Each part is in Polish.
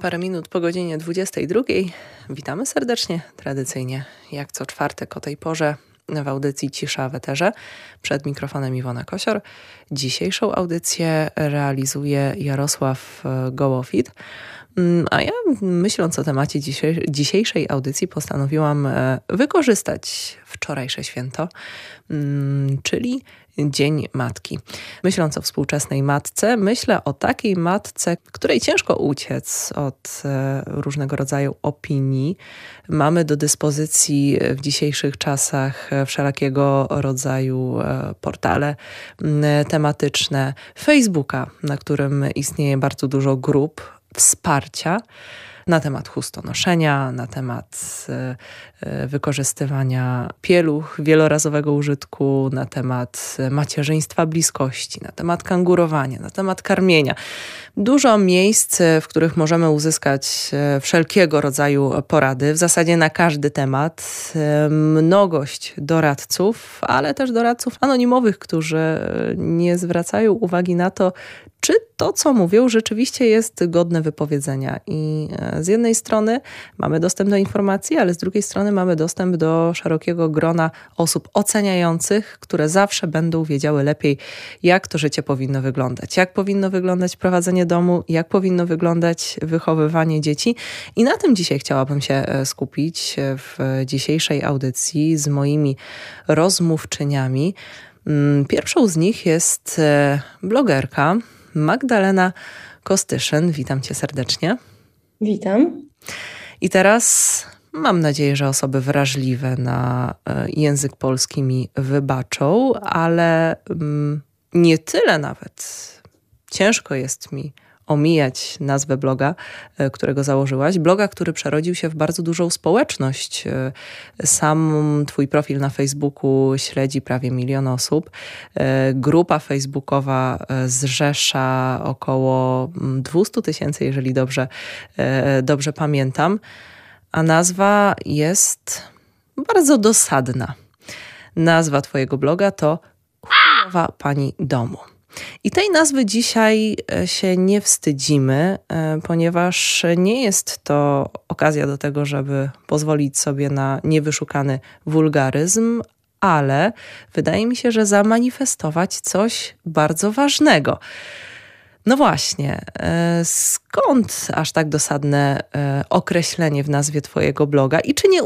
Parę minut po godzinie 22. Witamy serdecznie, tradycyjnie, jak co czwartek o tej porze w audycji Cisza w Eterze. Przed mikrofonem Iwona Kosior. Dzisiejszą audycję realizuje Jarosław e, Gołofit. Mm, a ja myśląc o temacie dzisiejszej audycji postanowiłam e, wykorzystać wczorajsze święto, mm, czyli Dzień Matki. Myśląc o współczesnej matce, myślę o takiej matce, której ciężko uciec od e, różnego rodzaju opinii. Mamy do dyspozycji w dzisiejszych czasach wszelakiego rodzaju e, portale tematyczne, Facebooka, na którym istnieje bardzo dużo grup wsparcia na temat chustonoszenia, na temat e, e, wykorzystywania pieluch wielorazowego użytku, na temat macierzyństwa bliskości, na temat kangurowania, na temat karmienia. Dużo miejsc, w których możemy uzyskać e, wszelkiego rodzaju porady, w zasadzie na każdy temat. Mnogość doradców, ale też doradców anonimowych, którzy nie zwracają uwagi na to, czy to, co mówią, rzeczywiście jest godne wypowiedzenia. I e, z jednej strony mamy dostęp do informacji, ale z drugiej strony mamy dostęp do szerokiego grona osób oceniających, które zawsze będą wiedziały lepiej, jak to życie powinno wyglądać, jak powinno wyglądać prowadzenie domu, jak powinno wyglądać wychowywanie dzieci. I na tym dzisiaj chciałabym się e, skupić w dzisiejszej audycji z moimi rozmówczyniami. Mm, pierwszą z nich jest e, blogerka, Magdalena Kostyszyn. Witam cię serdecznie. Witam. I teraz mam nadzieję, że osoby wrażliwe na e, język polski mi wybaczą, ale mm, nie tyle nawet. Ciężko jest mi omijać nazwę bloga, e, którego założyłaś. Bloga, który przerodził się w bardzo dużą społeczność. E, sam twój profil na Facebooku śledzi prawie milion osób. E, grupa facebookowa zrzesza około 200 mm, tysięcy, jeżeli dobrze, dobrze pamiętam. A nazwa jest bardzo dosadna. Nazwa twojego bloga to Chujowa Pani Domu. I tej nazwy dzisiaj e, się nie wstydzimy, e, ponieważ nie jest to okazja do tego, żeby pozwolić sobie na niewyszukany wulgaryzm, ale wydaje mi się, że zamanifestować coś bardzo ważnego. No właśnie, e, skąd aż tak dosadne określenie w nazwie Twojego bloga i czy nie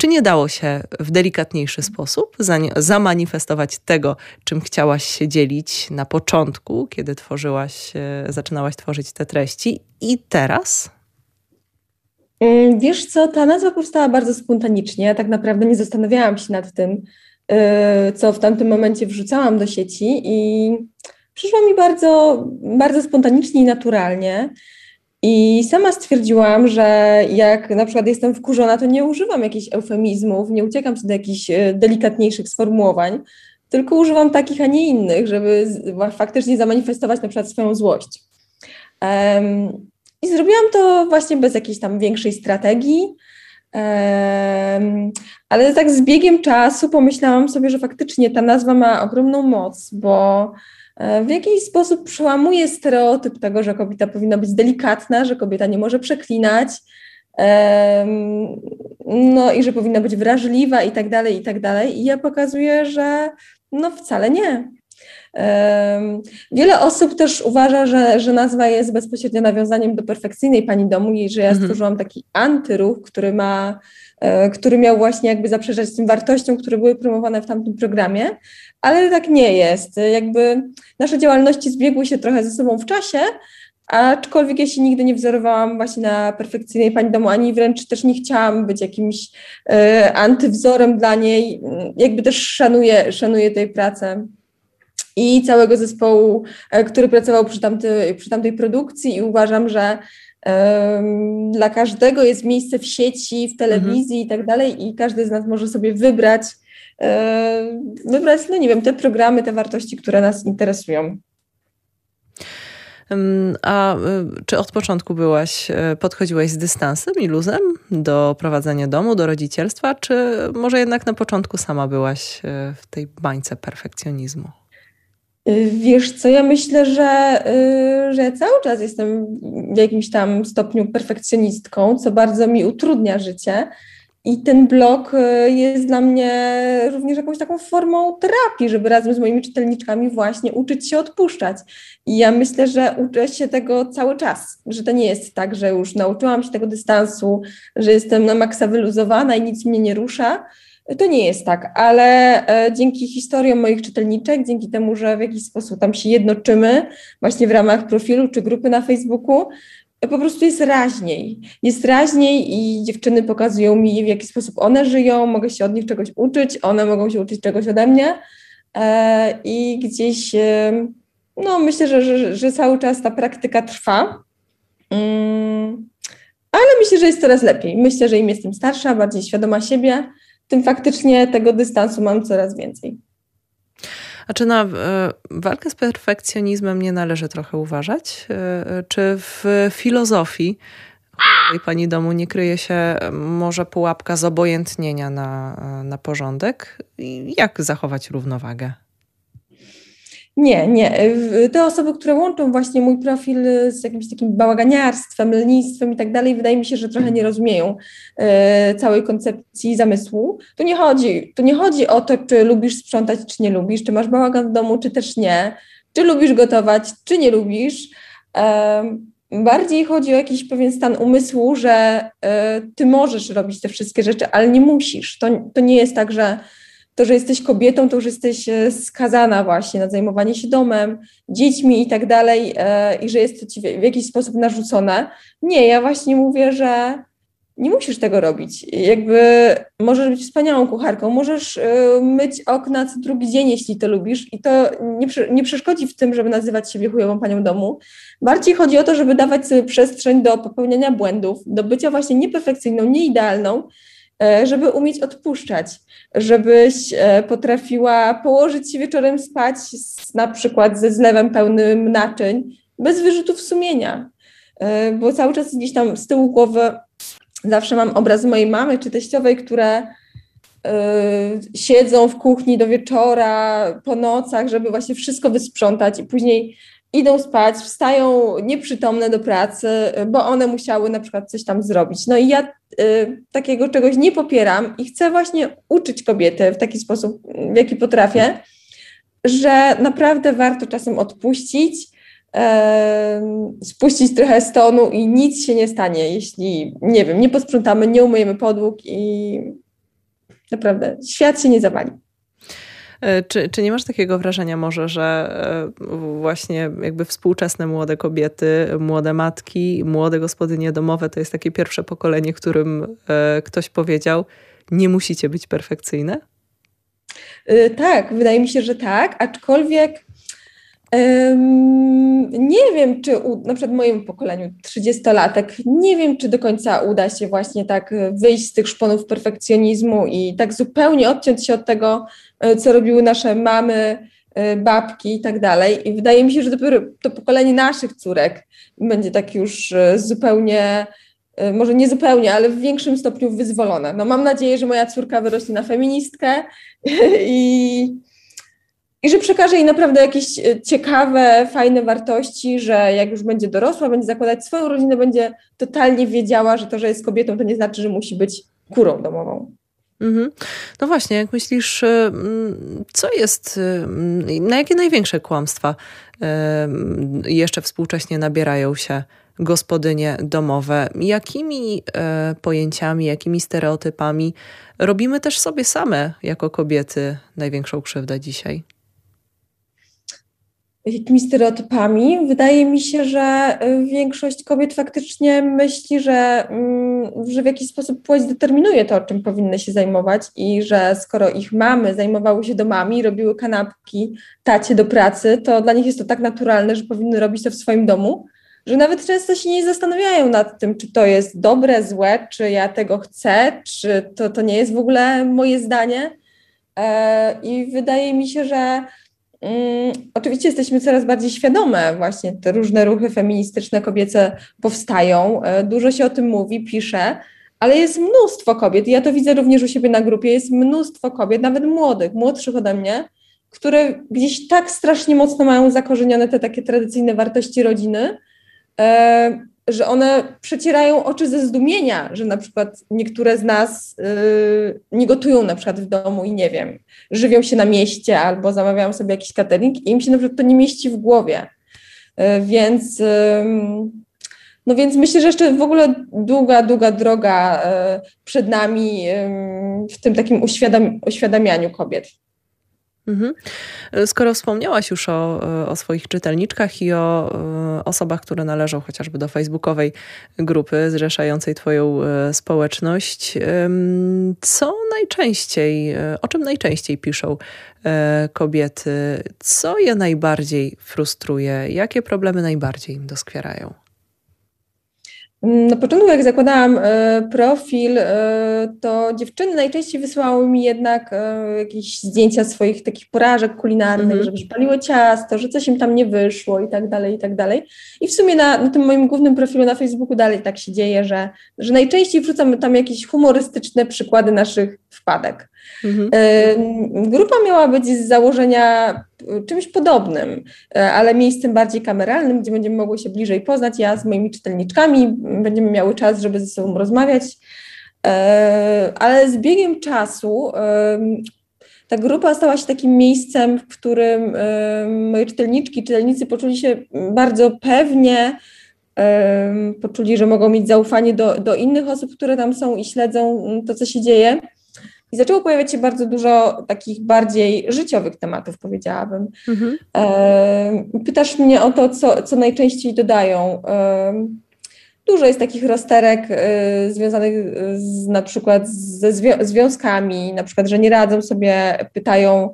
czy nie dało się w delikatniejszy sposób zamanifestować tego, czym chciałaś się dzielić na początku, kiedy tworzyłaś, e, zaczynałaś tworzyć te treści i teraz? Mm, wiesz co, ta nazwa powstała bardzo spontanicznie. Tak naprawdę nie zastanawiałam się nad tym, e, co w tamtym momencie wrzucałam do sieci i przyszło mi bardzo, bardzo spontanicznie i naturalnie. I sama stwierdziłam, że jak na przykład jestem wkurzona, to nie używam jakichś eufemizmów, nie uciekam do jakichś e, delikatniejszych sformułowań, tylko używam takich, a nie innych, żeby faktycznie zamanifestować na przykład swoją złość. Um, I zrobiłam to właśnie bez jakiejś tam większej strategii, um, ale tak z biegiem czasu pomyślałam sobie, że faktycznie ta nazwa ma ogromną moc, bo w jakiś sposób przełamuje stereotyp tego, że kobieta powinna być delikatna, że kobieta nie może przeklinać, no i że powinna być wrażliwa i tak dalej, i tak dalej. I ja pokazuję, że no wcale nie. Wiele osób też uważa, że, że nazwa jest bezpośrednio nawiązaniem do perfekcyjnej pani domu i że ja mhm. stworzyłam taki antyruch, który ma, e, który miał właśnie jakby zaprzeczać tym wartościom, które były promowane w tamtym programie, ale tak nie jest. Jakby nasze działalności zbiegły się trochę ze sobą w czasie, aczkolwiek ja się nigdy nie wzorowałam właśnie na perfekcyjnej pani domu, ani wręcz też nie chciałam być jakimś y, antywzorem dla niej. Jakby też szanuję, szanuję tej pracy i całego zespołu, e, który pracował przy tamtej, przy tamtej produkcji i uważam, że um, dla każdego jest miejsce w sieci, w telewizji mhm. i tak dalej i każdy z nas może sobie wybrać wybrać, no nie wiem, te programy, te wartości, które nas interesują. A y, czy od początku byłaś, y, podchodziłaś z dystansem i luzem do prowadzenia domu, do rodzicielstwa, czy może jednak na początku sama byłaś w tej bańce perfekcjonizmu? Y, wiesz co, ja myślę, że, y, że cały czas jestem w jakimś tam stopniu perfekcjonistką, co bardzo mi utrudnia życie. I ten blog y, jest dla mnie również jakąś taką formą terapii, żeby razem z moimi czytelniczkami właśnie uczyć się odpuszczać. I ja myślę, że uczę się tego cały czas, że to nie jest tak, że już nauczyłam się tego dystansu, że jestem na maksa wyluzowana i nic mnie nie rusza, to nie jest tak, ale e, dzięki historiom moich czytelniczek, dzięki temu, że w jakiś sposób tam się jednoczymy, właśnie w ramach profilu czy grupy na Facebooku, po prostu jest raźniej. Jest raźniej i dziewczyny pokazują mi, w jaki sposób one żyją, mogę się od nich czegoś uczyć, one mogą się uczyć czegoś ode mnie. E, I gdzieś, e, no myślę, że, że, że cały czas ta praktyka trwa. Mm, ale myślę, że jest coraz lepiej. Myślę, że im jestem starsza, bardziej świadoma siebie, tym faktycznie tego dystansu mam coraz więcej. A czy na e, walkę z perfekcjonizmem nie należy trochę uważać? E, czy w filozofii pani domu nie kryje się może pułapka zobojętnienia na, na porządek? Jak zachować równowagę? Nie, nie. Te osoby, które łączą właśnie mój profil z jakimś takim bałaganiarstwem, lenistwem i tak dalej, wydaje mi się, że trochę nie rozumieją e, całej koncepcji zamysłu. Tu nie chodzi, tu nie chodzi o to, czy lubisz sprzątać, czy nie lubisz, czy masz bałagan w domu, czy też nie, czy lubisz gotować, czy nie lubisz. E, bardziej chodzi o jakiś pewien stan umysłu, że e, ty możesz robić te wszystkie rzeczy, ale nie musisz. To, to nie jest tak, że to, że jesteś kobietą, to już jesteś e, skazana właśnie na zajmowanie się domem, dziećmi i tak dalej, e, i że jest to ci w jakiś sposób narzucone. Nie, ja właśnie mówię, że nie musisz tego robić. Jakby możesz być wspaniałą kucharką, możesz e, myć okna co drugi dzień, jeśli to lubisz, i to nie, nie przeszkodzi w tym, żeby nazywać siebie chujową panią domu. Bardziej chodzi o to, żeby dawać sobie przestrzeń do popełniania błędów, do bycia właśnie nieperfekcyjną, nieidealną, żeby umieć odpuszczać, żebyś e, potrafiła położyć się wieczorem spać na przykład ze zlewem pełnym naczyń, bez wyrzutów sumienia. E, bo cały czas gdzieś tam z tyłu głowy zawsze mam obraz mojej mamy czy teściowej, które siedzą w kuchni do wieczora, po nocach, żeby właśnie wszystko wysprzątać i później idą spać, wstają nieprzytomne do pracy, bo one musiały na przykład coś tam zrobić. No i ja y, takiego czegoś nie popieram i chcę właśnie uczyć kobiety w taki sposób, w jaki potrafię, że naprawdę warto czasem odpuścić, y, spuścić trochę stonu i nic się nie stanie, jeśli, nie wiem, nie posprzątamy, nie umyjemy podłóg i naprawdę świat się nie zawali. E, czy, czy nie masz takiego wrażenia może, że e, właśnie jakby współczesne młode kobiety, młode matki, młode gospodynie domowe to jest takie pierwsze pokolenie, którym e, ktoś powiedział, nie musicie być perfekcyjne? Tak, wydaje mi się, że tak, aczkolwiek nie wiem, czy u, na przykład mojemu pokoleniu 30-latek, nie wiem, czy do końca uda się właśnie tak wyjść z tych szponów perfekcjonizmu i tak zupełnie odciąć się od tego, e, co robiły nasze mamy, e, babki i tak dalej. I wydaje mi się, że dopiero to pokolenie naszych córek będzie tak już e, zupełnie, może nie zupełnie, ale w większym stopniu wyzwolone. No mam nadzieję, że moja córka wyrośnie na feministkę i i że przekaże jej naprawdę jakieś e, ciekawe, fajne wartości, że jak już będzie dorosła, będzie zakładać swoją rodzinę, będzie totalnie wiedziała, że to, że jest kobietą, to nie znaczy, że musi być kurą domową. Mhm. No właśnie, jak myślisz, e, co jest, e, na jakie największe kłamstwa jeszcze współcześnie nabierają się gospodynie domowe? Jakimi pojęciami, jakimi stereotypami robimy też sobie same jako kobiety największą krzywdę dzisiaj? Jakimiś stereotypami. Wydaje mi się, że y, większość kobiet faktycznie myśli, że, mm, że w jakiś sposób płeć determinuje to, czym powinny się zajmować i że skoro ich mamy zajmowały się domami, robiły kanapki tacie do pracy, to dla nich jest to tak naturalne, że powinny robić to w swoim domu, że nawet często się nie zastanawiają nad tym, czy to jest dobre, złe, czy ja tego chcę, czy to, to nie jest w ogóle moje zdanie. E, I wydaje mi się, że oczywiście jesteśmy coraz bardziej świadome, właśnie te różne ruchy feministyczne kobiece powstają, e, dużo się o tym mówi, pisze, ale jest mnóstwo kobiet, ja to widzę również u siebie na grupie, jest mnóstwo kobiet, nawet młodych, młodszych ode mnie, które gdzieś tak strasznie mocno mają zakorzenione te takie tradycyjne wartości rodziny, e, że one przecierają oczy ze zdumienia, że na przykład niektóre z nas y, nie gotują na przykład w domu i nie wiem, żywią się na mieście albo zamawiają sobie jakiś catering i im się na przykład to nie mieści w głowie. Y, więc, y, no więc myślę, że jeszcze w ogóle długa, długa droga y, przed nami w tym takim uświadam, uświadamianiu kobiet. Mhm. Skoro wspomniałaś już o, o, swoich czytelniczkach i o osobach, które należą chociażby do facebookowej grupy zrzeszającej Twoją e, społeczność, co najczęściej, e, o czym najczęściej piszą e, kobiety? Co je najbardziej frustruje? Jakie problemy najbardziej im doskwierają? Na początku, jak zakładałam e, profil, e, to dziewczyny najczęściej wysyłały mi jednak e, jakieś zdjęcia swoich takich porażek kulinarnych, mm -hmm. że przypaliło ciasto, że coś im tam nie wyszło i tak dalej, i tak dalej. I w sumie na, na tym moim głównym profilu na Facebooku dalej tak się dzieje, że, że najczęściej wrzucam tam jakieś humorystyczne przykłady naszych wpadek. Mhm. Grupa miała być z założenia czymś podobnym, e, ale miejscem bardziej kameralnym, gdzie będziemy mogły się bliżej poznać. Ja z moimi czytelniczkami będziemy miały czas, żeby ze sobą rozmawiać. E, ale z biegiem czasu ta grupa stała się takim miejscem, w którym moje czytelniczki, czytelnicy poczuli się bardzo pewnie, poczuli, że mogą mieć zaufanie do, do innych osób, które tam są i śledzą to, co się dzieje. I zaczęło pojawiać się bardzo dużo takich bardziej życiowych tematów, powiedziałabym. Mhm. pytasz mnie o to, co, co najczęściej dodają. dużo jest takich rozterek y, związanych z, na przykład ze zwią związkami, na przykład, że nie radzą sobie, pytają,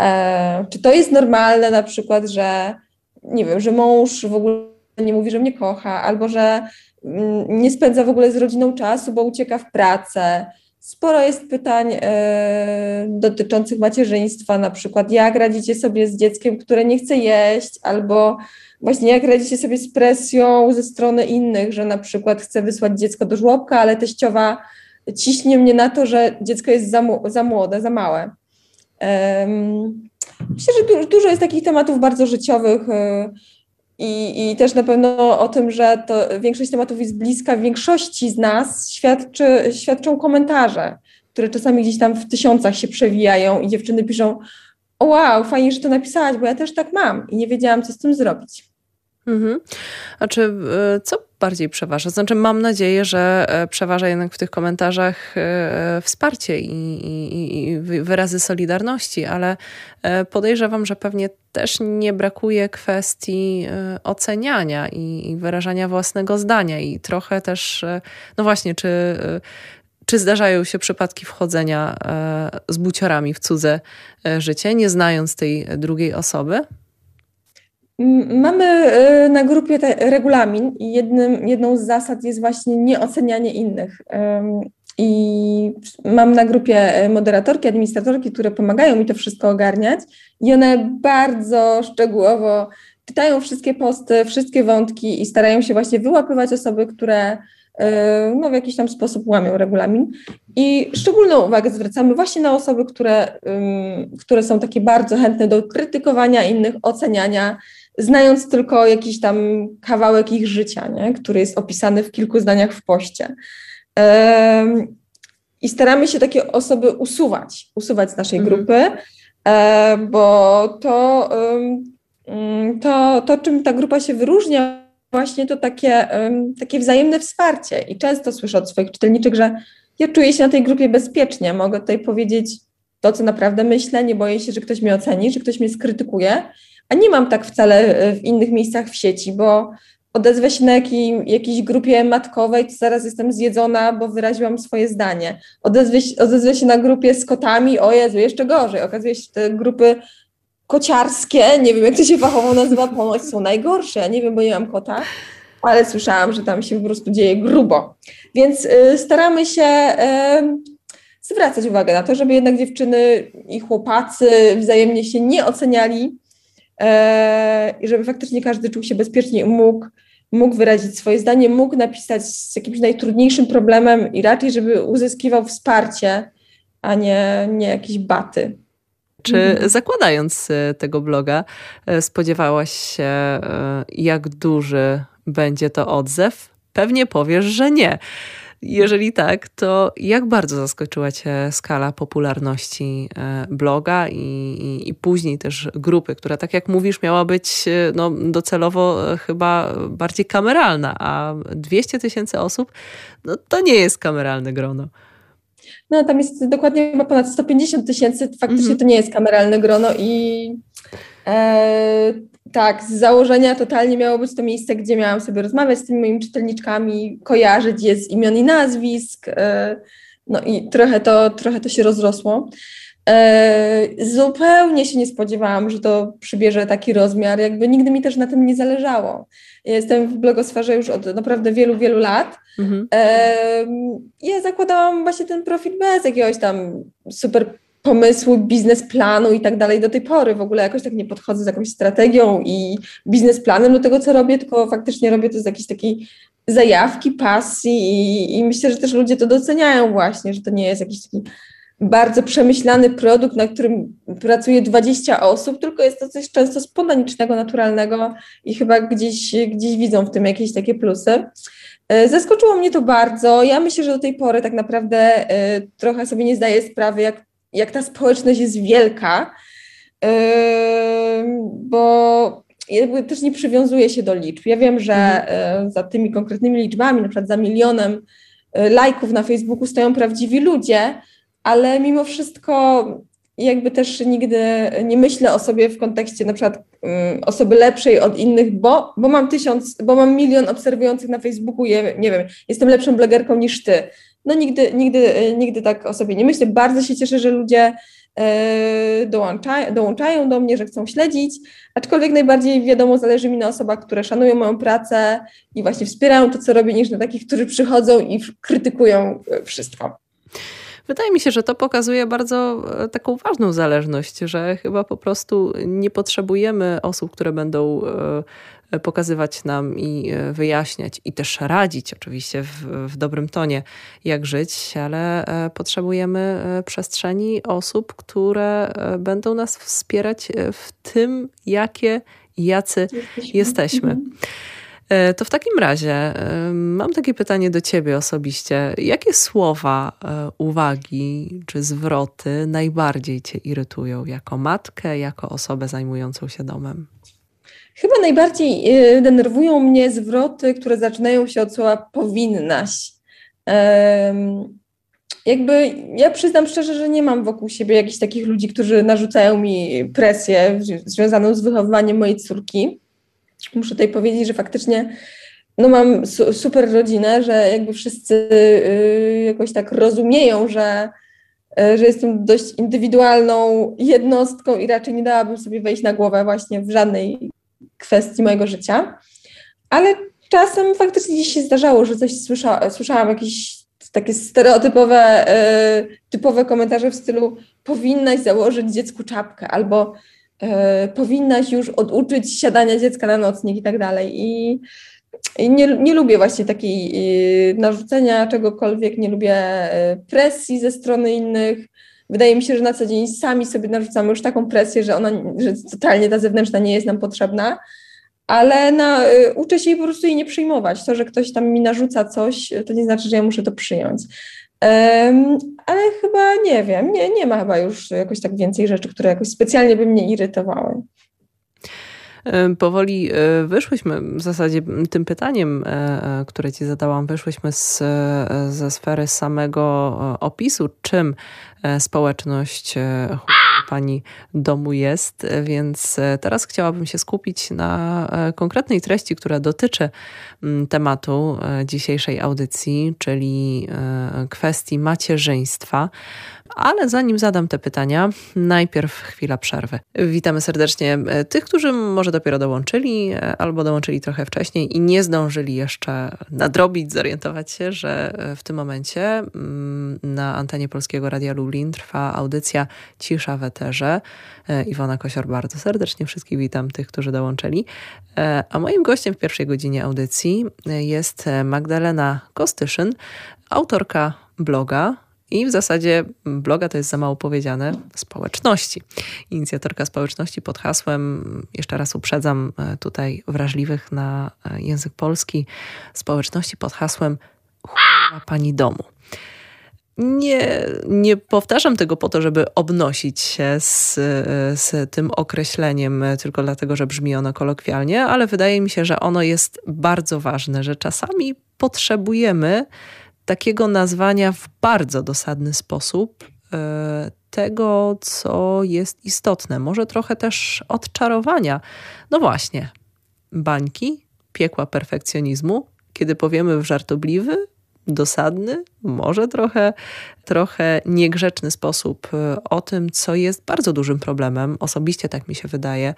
e, czy to jest normalne, na przykład, że nie wiem, że mąż w ogóle nie mówi, że mnie kocha, albo że mm, nie spędza w ogóle z rodziną czasu, bo ucieka w pracę. Sporo jest pytań e, dotyczących macierzyństwa, na przykład jak radzicie sobie z dzieckiem, które nie chce jeść, albo właśnie jak radzicie sobie z presją ze strony innych, że na przykład chce wysłać dziecko do żłobka, ale teściowa ciśnie mnie na to, że dziecko jest za, za młode, za małe. myślę, że du dużo jest takich tematów bardzo życiowych. E, i, I też na pewno o tym, że to większość tematów jest bliska większości z nas, świadczy, świadczą komentarze, które czasami gdzieś tam w tysiącach się przewijają i dziewczyny piszą: O wow, fajnie, że to napisałaś, bo ja też tak mam i nie wiedziałam, co z tym zrobić. Mhm. A czy e, co bardziej przeważa? Znaczy, mam nadzieję, że e, przeważa jednak w tych komentarzach e, wsparcie i, i, i wyrazy solidarności, ale podejrzewam, że pewnie też nie brakuje kwestii oceniania i, i wyrażania własnego zdania, i trochę też, no właśnie, czy. Czy zdarzają się przypadki wchodzenia z buciorami w cudze życie, nie znając tej drugiej osoby? Mamy e, na grupie regulamin i jednym, jedną z zasad jest właśnie nieocenianie innych. I mam na grupie e, moderatorki, administratorki, które pomagają mi to wszystko ogarniać i one bardzo szczegółowo czytają wszystkie posty, wszystkie wątki i starają się właśnie wyłapywać osoby, które e, no, w jakiś tam sposób łamią regulamin. I szczególną uwagę zwracamy właśnie na osoby, które, które są takie bardzo chętne do krytykowania innych, oceniania, znając tylko jakiś tam kawałek ich życia, nie? który jest opisany w kilku zdaniach w poście. I staramy się takie osoby usuwać, usuwać z naszej mhm. grupy, bo to, mm, to, to, czym ta grupa się wyróżnia, właśnie to takie, takie wzajemne wsparcie. I często słyszę od swoich czytelniczek, że ja czuję się na tej grupie bezpiecznie, mogę tutaj powiedzieć to, co naprawdę myślę, nie boję się, że ktoś mnie oceni, że ktoś mnie skrytykuje a nie mam tak wcale e, w innych miejscach w sieci, bo odezwę się na jakiej, jakiejś grupie matkowej, to zaraz jestem zjedzona, bo wyraziłam swoje zdanie. Odezwę, odezwę się na grupie z kotami, o Jezu, jeszcze gorzej. Okazuje się, że te grupy kociarskie, nie wiem jak to się fachowo nazywa, ponoć są najgorsze. Ja nie wiem, bo nie mam kota, ale słyszałam, że tam się po prostu dzieje grubo. Więc y, staramy się y, zwracać uwagę na to, żeby jednak dziewczyny i chłopacy wzajemnie się nie oceniali, i żeby faktycznie każdy czuł się bezpiecznie i mógł, mógł wyrazić swoje zdanie, mógł napisać z jakimś najtrudniejszym problemem i raczej, żeby uzyskiwał wsparcie, a nie, nie jakieś baty. Czy mhm. zakładając tego bloga, spodziewałaś się, jak duży będzie to odzew? Pewnie powiesz, że nie. Jeżeli tak, to jak bardzo zaskoczyła Cię skala popularności e, bloga i, i, i, później też grupy, która, tak jak mówisz, miała być e, no, docelowo e, chyba bardziej kameralna, a 200 tysięcy osób no, to nie jest kameralne grono. No, tam jest dokładnie chyba ponad 150 tysięcy. Faktycznie mm -hmm. to nie jest kameralne grono i tak, z założenia totalnie miało być to miejsce, gdzie miałam sobie rozmawiać z tymi moimi czytelniczkami, kojarzyć je z imion i nazwisk. E, no i trochę to, trochę to się rozrosło. E, zupełnie się nie spodziewałam, że to przybierze taki rozmiar. Jakby nigdy mi też na tym nie zależało. Ja jestem w blogosferze już od naprawdę wielu, wielu lat. Mhm. E, ja zakładałam właśnie ten profil bez jakiegoś tam super pomysłu, biznesplanu i tak dalej do tej pory. W ogóle jakoś tak nie podchodzę z jakąś strategią i biznesplanem do tego, co robię, tylko faktycznie robię to z jakiejś takiej zajawki, pasji i, i myślę, że też ludzie to doceniają właśnie, że to nie jest jakiś taki bardzo przemyślany produkt, na którym pracuje 20 osób, tylko jest to coś często spontanicznego, naturalnego i chyba gdzieś, gdzieś widzą w tym jakieś takie plusy. E, zaskoczyło mnie to bardzo. Ja myślę, że do tej pory tak naprawdę y, trochę sobie nie zdaję sprawy, jak jak ta społeczność jest wielka, bo jakby też nie przywiązuje się do liczb. Ja wiem, że mhm. e, za tymi konkretnymi liczbami, na przykład za milionem e, lajków na Facebooku stoją prawdziwi ludzie, ale mimo wszystko jakby też nigdy nie myślę o sobie w kontekście na przykład um, osoby lepszej od innych, bo, bo mam tysiąc, bo mam milion obserwujących na Facebooku, je, nie wiem, jestem lepszą blogerką niż ty no nigdy, nigdy, e, nigdy tak o sobie nie myślę. Bardzo się cieszę, że ludzie e, dołączają, dołączają do mnie, że chcą śledzić, aczkolwiek najbardziej wiadomo, zależy mi na osobach, które szanują moją pracę i właśnie wspierają to, co robię, niż na takich, którzy przychodzą i krytykują e, wszystko. Wydaje mi się, że to pokazuje bardzo taką ważną zależność, że chyba po prostu nie potrzebujemy osób, które będą pokazywać nam i e, wyjaśniać i też radzić oczywiście w, w dobrym tonie, jak żyć, ale e, potrzebujemy e, przestrzeni osób, które będą nas wspierać w tym, jakie, jacy jesteśmy. jesteśmy. Mhm. To w takim razie mam takie pytanie do Ciebie osobiście. Jakie słowa, uwagi czy zwroty najbardziej Cię irytują jako matkę, jako osobę zajmującą się domem? Chyba najbardziej y, denerwują mnie zwroty, które zaczynają się od słowa powinnaś. Jakby ja przyznam szczerze, że nie mam wokół siebie jakichś takich ludzi, którzy narzucają mi presję związaną z wychowywaniem mojej córki. Muszę tutaj powiedzieć, że faktycznie no mam su super rodzinę, że jakby wszyscy y, jakoś tak rozumieją, że, y, że jestem dość indywidualną jednostką i raczej nie dałabym sobie wejść na głowę właśnie w żadnej kwestii mojego życia, ale czasem faktycznie gdzieś się zdarzało, że coś słysza, słyszałam jakieś takie stereotypowe, y, typowe komentarze w stylu powinnaś założyć dziecku czapkę albo y, powinnaś już oduczyć siadania dziecka na nocnik i tak dalej. I, nie, nie lubię właśnie takiej y, narzucenia czegokolwiek, nie lubię presji ze strony innych. Wydaje mi się, że na co dzień sami sobie narzucamy już taką presję, że ona, że totalnie ta zewnętrzna nie jest nam potrzebna, ale na, y, uczę się jej po prostu jej nie przyjmować. To, że ktoś tam mi narzuca coś, to nie znaczy, że ja muszę to przyjąć. Um, ale chyba nie wiem, nie, nie ma chyba już jakoś tak więcej rzeczy, które jakoś specjalnie by mnie irytowały. Powoli e, wyszłyśmy w zasadzie tym pytaniem, e, e, które Ci zadałam, wyszłyśmy z, ze sfery samego opisu, czym społeczność pani domu jest, więc teraz chciałabym się skupić na konkretnej treści, która dotyczy tematu dzisiejszej audycji, czyli kwestii macierzyństwa. Ale zanim zadam te pytania, najpierw chwila przerwy. Witamy serdecznie e, tych, którzy może dopiero dołączyli e, albo dołączyli trochę wcześniej i nie zdążyli jeszcze nadrobić, zorientować się, że e, w tym momencie mm, na antenie Polskiego Radia Lublin trwa audycja Cisza w Eterze. Iwona Kosior, bardzo serdecznie wszystkich witam, tych, którzy dołączyli. A moim gościem w pierwszej godzinie audycji jest Magdalena Kostyszyn, autorka bloga i w zasadzie bloga to jest za mało powiedziane, społeczności. Inicjatorka społeczności pod hasłem, jeszcze raz uprzedzam e, tutaj wrażliwych na e, język polski, społeczności pod hasłem Chwała Pani Domu. Nie, nie powtarzam tego po to, żeby obnosić się z, z tym określeniem, tylko dlatego, że brzmi ono kolokwialnie, ale wydaje mi się, że ono jest bardzo ważne, że czasami potrzebujemy takiego nazwania w bardzo dosadny sposób e, tego, co jest istotne. Może trochę też odczarowania. No właśnie, bańki, piekła perfekcjonizmu, kiedy powiemy w żartobliwy, dosadny, może trochę, trochę niegrzeczny sposób e, o tym, co jest bardzo dużym problemem, osobiście tak mi się wydaje,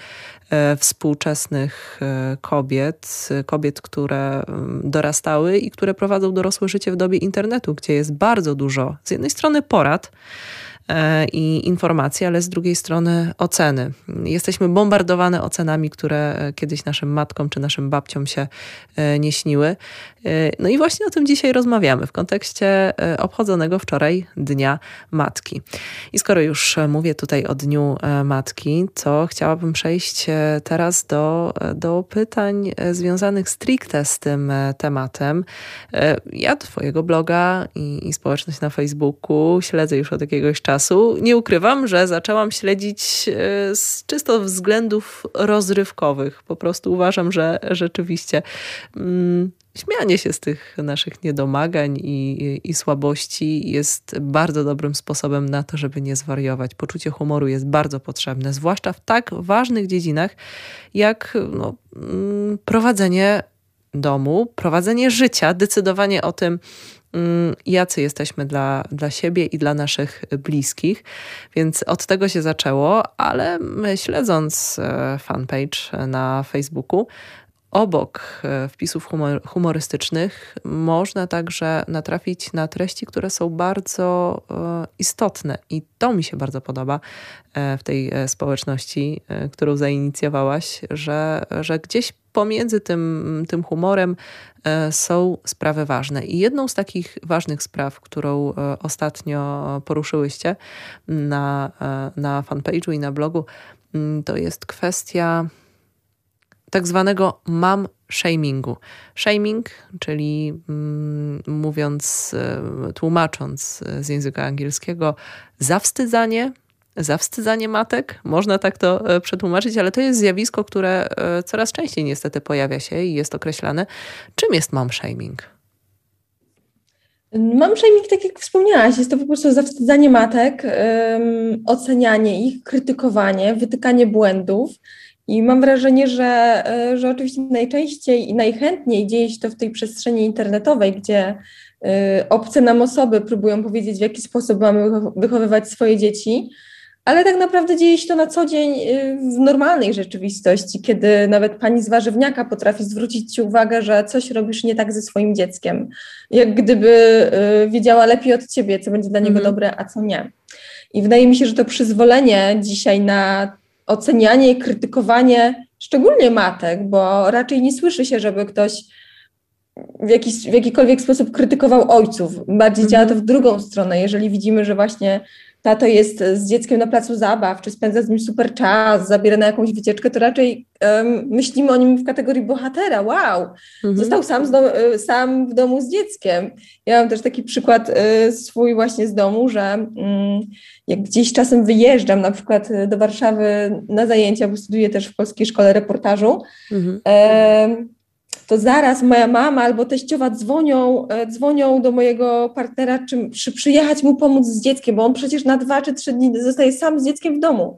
e, współczesnych e, kobiet, kobiet, które mm, dorastały i które prowadzą dorosłe życie w dobie internetu, gdzie jest bardzo dużo z jednej strony porad, i informacje, ale z drugiej strony oceny. Jesteśmy bombardowane ocenami, które e, kiedyś naszym matkom czy naszym babciom się e, nie śniły. No i właśnie o tym dzisiaj rozmawiamy w kontekście obchodzonego wczoraj Dnia Matki. I skoro już mówię tutaj o Dniu Matki, to chciałabym przejść teraz do, do pytań związanych stricte z tym tematem. Ja Twojego bloga i, i społeczność na Facebooku śledzę już od jakiegoś czasu czasu nie ukrywam, że zaczęłam śledzić e, z czysto względów rozrywkowych. Po prostu uważam, że rzeczywiście mm, śmianie się z tych naszych niedomagań i, i, słabości jest bardzo dobrym sposobem na to, żeby nie zwariować. Poczucie humoru jest bardzo potrzebne, zwłaszcza w tak ważnych dziedzinach jak no, mm, prowadzenie domu, prowadzenie życia, decydowanie o tym, jacy jesteśmy dla, dla siebie i dla naszych bliskich. Więc od tego się zaczęło, ale śledząc e, fanpage na Facebooku, Obok e, wpisów humor, humorystycznych można także natrafić na treści, które są bardzo e, istotne i to mi się bardzo podoba w tej społeczności, którą zainicjowałaś, że, że gdzieś pomiędzy tym, tym humorem e, są sprawy ważne. I jedną z takich ważnych spraw, którą e, ostatnio poruszyłyście na, e, na fanpage'u i na blogu, mm, to jest kwestia tak zwanego mam shamingu. Shaming, czyli mm, mówiąc, tłumacząc z języka angielskiego, zawstydzanie, zawstydzanie matek, można tak to e, przetłumaczyć, ale to jest zjawisko, które e, coraz częściej niestety pojawia się i jest określane. Czym jest mom shaming? Mam shaming, tak jak wspomniałaś, jest to po prostu zawstydzanie matek, um, ocenianie ich, krytykowanie, wytykanie błędów. I mam wrażenie, że, e, że oczywiście najczęściej i najchętniej dzieje się to w tej przestrzeni internetowej, gdzie obce nam osoby próbują powiedzieć, w jaki sposób mamy wychowywać swoje dzieci, ale tak naprawdę dzieje się to na co dzień y, w normalnej rzeczywistości, kiedy nawet pani z warzywniaka potrafi zwrócić ci uwagę, że coś robisz nie tak ze swoim dzieckiem, jak gdyby y, wiedziała lepiej od ciebie, co będzie dla niego mhm. dobre, a co nie. I wydaje mi się, że to przyzwolenie dzisiaj na ocenianie i krytykowanie, szczególnie matek, bo raczej nie słyszy się, żeby ktoś w, jakiś, w jakikolwiek sposób krytykował ojców. Bardziej działa to w drugą stronę, jeżeli widzimy, że właśnie tato jest z dzieckiem na placu zabaw, czy spędza z nim super czas, zabiera na jakąś wycieczkę, to raczej um, myślimy o nim w kategorii bohatera. Wow, mhm. został sam, z y, sam w domu z dzieckiem. Ja mam też taki przykład y, swój właśnie z domu, że y, jak gdzieś czasem wyjeżdżam na przykład y, do Warszawy na zajęcia, bo studiuję też w Polskiej Szkole Reportażu, mhm to zaraz moja mama albo teściowa dzwonią, e, dzwonią do mojego partnera, czy, czy przyjechać mu pomóc z dzieckiem, bo on przecież na dwa czy trzy dni zostaje sam z dzieckiem w domu.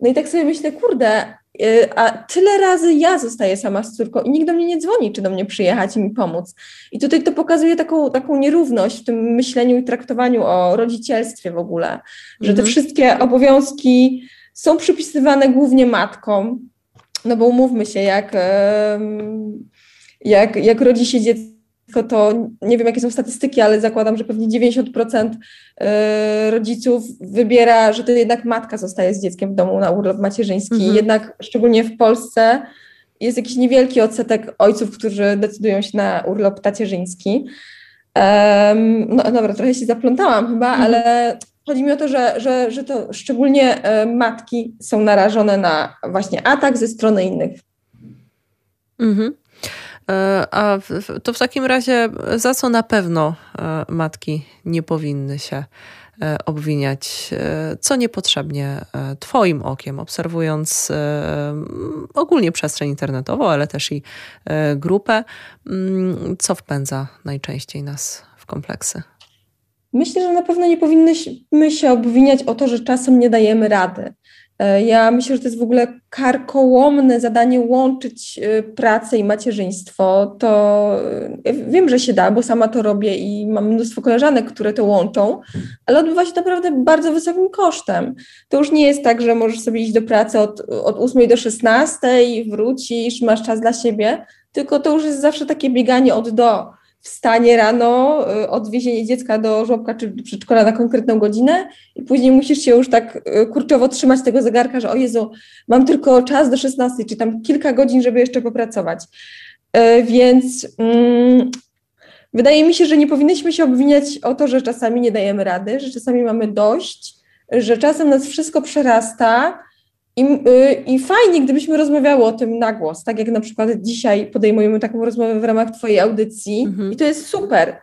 No i tak sobie myślę, kurde, e, a tyle razy ja zostaję sama z córką i nikt do mnie nie dzwoni, czy do mnie przyjechać i mi pomóc. I tutaj to pokazuje taką, taką nierówność w tym myśleniu i traktowaniu o rodzicielstwie w ogóle, że te mhm. wszystkie obowiązki są przypisywane głównie matkom, no bo umówmy się, jak jak, jak rodzi się dziecko, to nie wiem, jakie są statystyki, ale zakładam, że pewnie 90% e, rodziców wybiera, że to jednak matka zostaje z dzieckiem w domu na urlop macierzyński. Mhm. Jednak szczególnie w Polsce jest jakiś niewielki odsetek ojców, którzy decydują się na urlop tacierzyński. no dobra, trochę się zaplątałam chyba, mhm. ale chodzi mi o to, że, że, że to szczególnie matki są narażone na właśnie atak ze strony innych. Mhm. E, a to w takim razie za co na pewno e, matki nie powinny się e, obwiniać, co niepotrzebnie Twoim okiem, obserwując ogólnie przestrzeń internetową, ale też i grupę, mm, co wpędza najczęściej nas w kompleksy? Myślę, że na pewno nie powinnyśmy się obwiniać o to, że czasem nie dajemy rady. E, ja myślę, że to jest w ogóle karkołomne zadanie łączyć e, pracę i macierzyństwo. To e, wiem, że się da, bo sama to robię i mam mnóstwo koleżanek, które to łączą, ale odbywa się naprawdę bardzo wysokim kosztem. To już nie jest tak, że możesz sobie iść do pracy od, od 8 do 16, wrócisz, masz czas dla siebie, tylko to już jest zawsze takie bieganie od do wstanie rano, y, odwiezienie dziecka do żłobka czy przedszkola na konkretną godzinę i później musisz się już tak y, kurczowo trzymać tego zegarka, że o Jezu, mam tylko czas do 16, czy tam kilka godzin, żeby jeszcze popracować. Y, więc mm, wydaje mi się, że nie powinniśmy się obwiniać o to, że czasami nie dajemy rady, że czasami mamy dość, że czasem nas wszystko przerasta, i, y, I fajnie, gdybyśmy rozmawiały o tym na głos, tak jak na przykład dzisiaj podejmujemy taką rozmowę w ramach Twojej audycji mhm. i to jest super,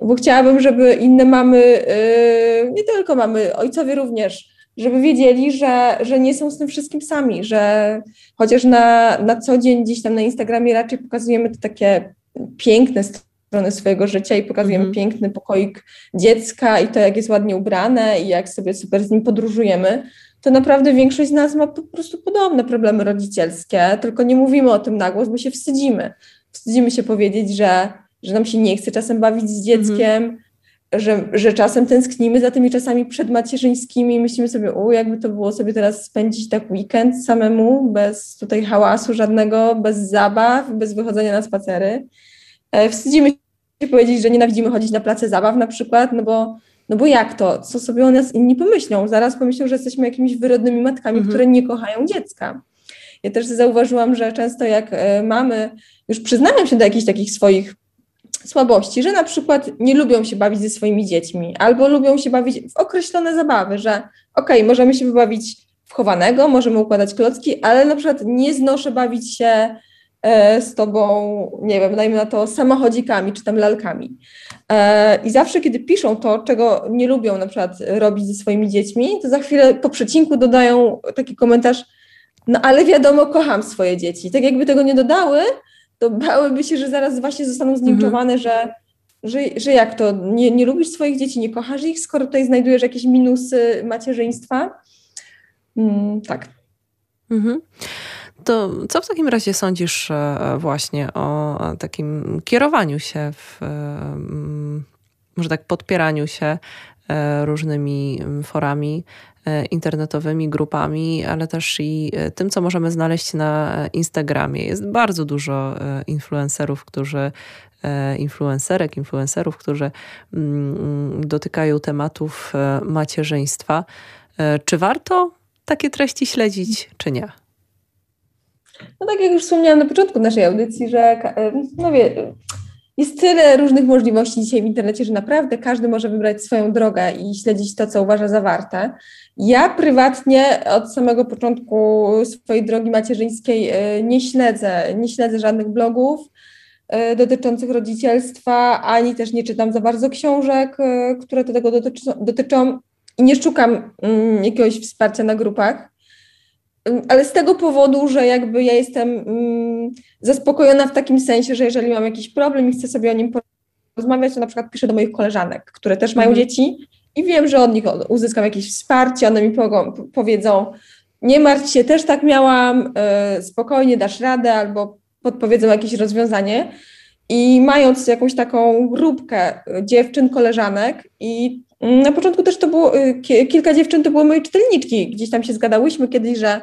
bo chciałabym, żeby inne mamy, y, nie tylko mamy, ojcowie również, żeby wiedzieli, że, że nie są z tym wszystkim sami, że chociaż na, na co dzień gdzieś tam na Instagramie raczej pokazujemy te takie piękne strony swojego życia i pokazujemy mhm. piękny pokoik dziecka i to, jak jest ładnie ubrane i jak sobie super z nim podróżujemy, to naprawdę większość z nas ma po prostu podobne problemy rodzicielskie, tylko nie mówimy o tym na głos, bo się wstydzimy. Wstydzimy się powiedzieć, że, że nam się nie chce czasem bawić z dzieckiem, mhm. że, że czasem tęsknimy za tymi czasami przedmacierzyńskimi i myślimy sobie, u, jakby to było sobie teraz spędzić tak weekend samemu, bez tutaj hałasu żadnego, bez zabaw, bez wychodzenia na spacery. E, wstydzimy powiedzieć, że nienawidzimy chodzić na place zabaw na przykład, no bo no bo jak to? Co sobie o nas inni pomyślą? Zaraz pomyślą, że jesteśmy jakimiś wyrodnymi matkami, mhm. które nie kochają dziecka. Ja też zauważyłam, że często jak e, mamy już przyznają się do jakichś takich swoich słabości, że na przykład nie lubią się bawić ze swoimi dziećmi, albo lubią się bawić w określone zabawy, że okej, okay, możemy się wybawić w chowanego, możemy układać klocki, ale na przykład nie znoszę bawić się z tobą, nie wiem, dajmy na to samochodzikami czy tam lalkami. E, I zawsze, kiedy piszą to, czego nie lubią na przykład robić ze swoimi dziećmi, to za chwilę po przecinku dodają taki komentarz, no ale wiadomo, kocham swoje dzieci. Tak jakby tego nie dodały, to bałyby się, że zaraz właśnie zostaną zninczowane, mhm. że, że, że jak to, nie, nie lubisz swoich dzieci, nie kochasz ich, skoro tutaj znajdujesz jakieś minusy macierzyństwa. Mm, tak. Mhm. To co w takim razie sądzisz e, właśnie o takim kierowaniu się w, e, może tak podpieraniu się e, różnymi forami internetowymi, grupami, ale też i tym, co możemy znaleźć na Instagramie. Jest bardzo dużo influencerów, którzy influencerek, influencerów, którzy mm, dotykają tematów macierzyństwa. Czy warto takie treści śledzić, czy nie? No tak jak już wspomniałam na początku naszej audycji, że no wie, jest tyle różnych możliwości dzisiaj w internecie, że naprawdę każdy może wybrać swoją drogę i śledzić to, co uważa za warte. Ja prywatnie od samego początku swojej drogi macierzyńskiej e, nie śledzę, nie śledzę żadnych blogów e, dotyczących rodzicielstwa, ani też nie czytam za bardzo książek, e, które do tego dotyczą, dotyczą i nie szukam mm, jakiegoś wsparcia na grupach ale z tego powodu, że jakby ja jestem mm, zaspokojona w takim sensie, że jeżeli mam jakiś problem i chcę sobie o nim porozmawiać, to na przykład piszę do moich koleżanek, które też mają mhm. dzieci i wiem, że od nich uzyskam jakieś wsparcie, one mi powiedzą, nie martw się, też tak miałam, y, spokojnie dasz radę, albo podpowiedzą jakieś rozwiązanie. I mając jakąś taką grupkę dziewczyn, koleżanek i na początku też to było, y, kilka dziewczyn to były moje czytelniczki. Gdzieś tam się zgadałyśmy kiedyś, że,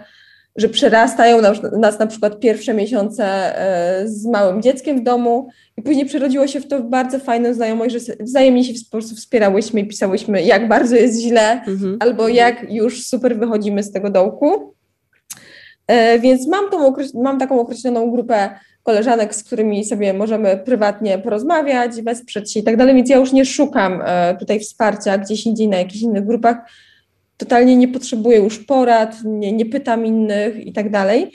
że przerastają nas, nas na przykład pierwsze miesiące e, z małym dzieckiem w domu i później przerodziło się w to bardzo fajną znajomość, że wzajemnie się w sposób wspierałyśmy i pisałyśmy, jak bardzo jest źle, mhm. albo jak już super wychodzimy z tego dołku. E, więc mam, tą, mam taką określoną grupę koleżanek, z którymi sobie możemy prywatnie porozmawiać, wesprzeć się i tak dalej, więc ja już nie szukam e, tutaj wsparcia gdzieś indziej na jakichś innych grupach. Totalnie nie potrzebuję już porad, nie, nie pytam innych i tak dalej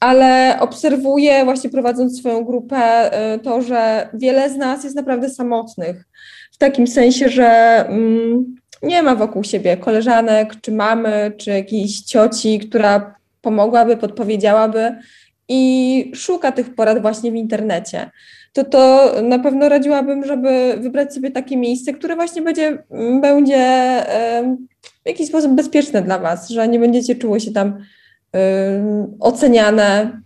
ale obserwuję właśnie prowadząc swoją grupę e, to, że wiele z nas jest naprawdę samotnych. W takim sensie, że mm, nie ma wokół siebie koleżanek, czy mamy, czy jakiejś cioci, która pomogłaby, podpowiedziałaby i szuka tych porad właśnie w internecie. To to na pewno radziłabym, żeby wybrać sobie takie miejsce, które właśnie będzie, będzie w jakiś sposób bezpieczne dla Was, że nie będziecie czuły się tam oceniane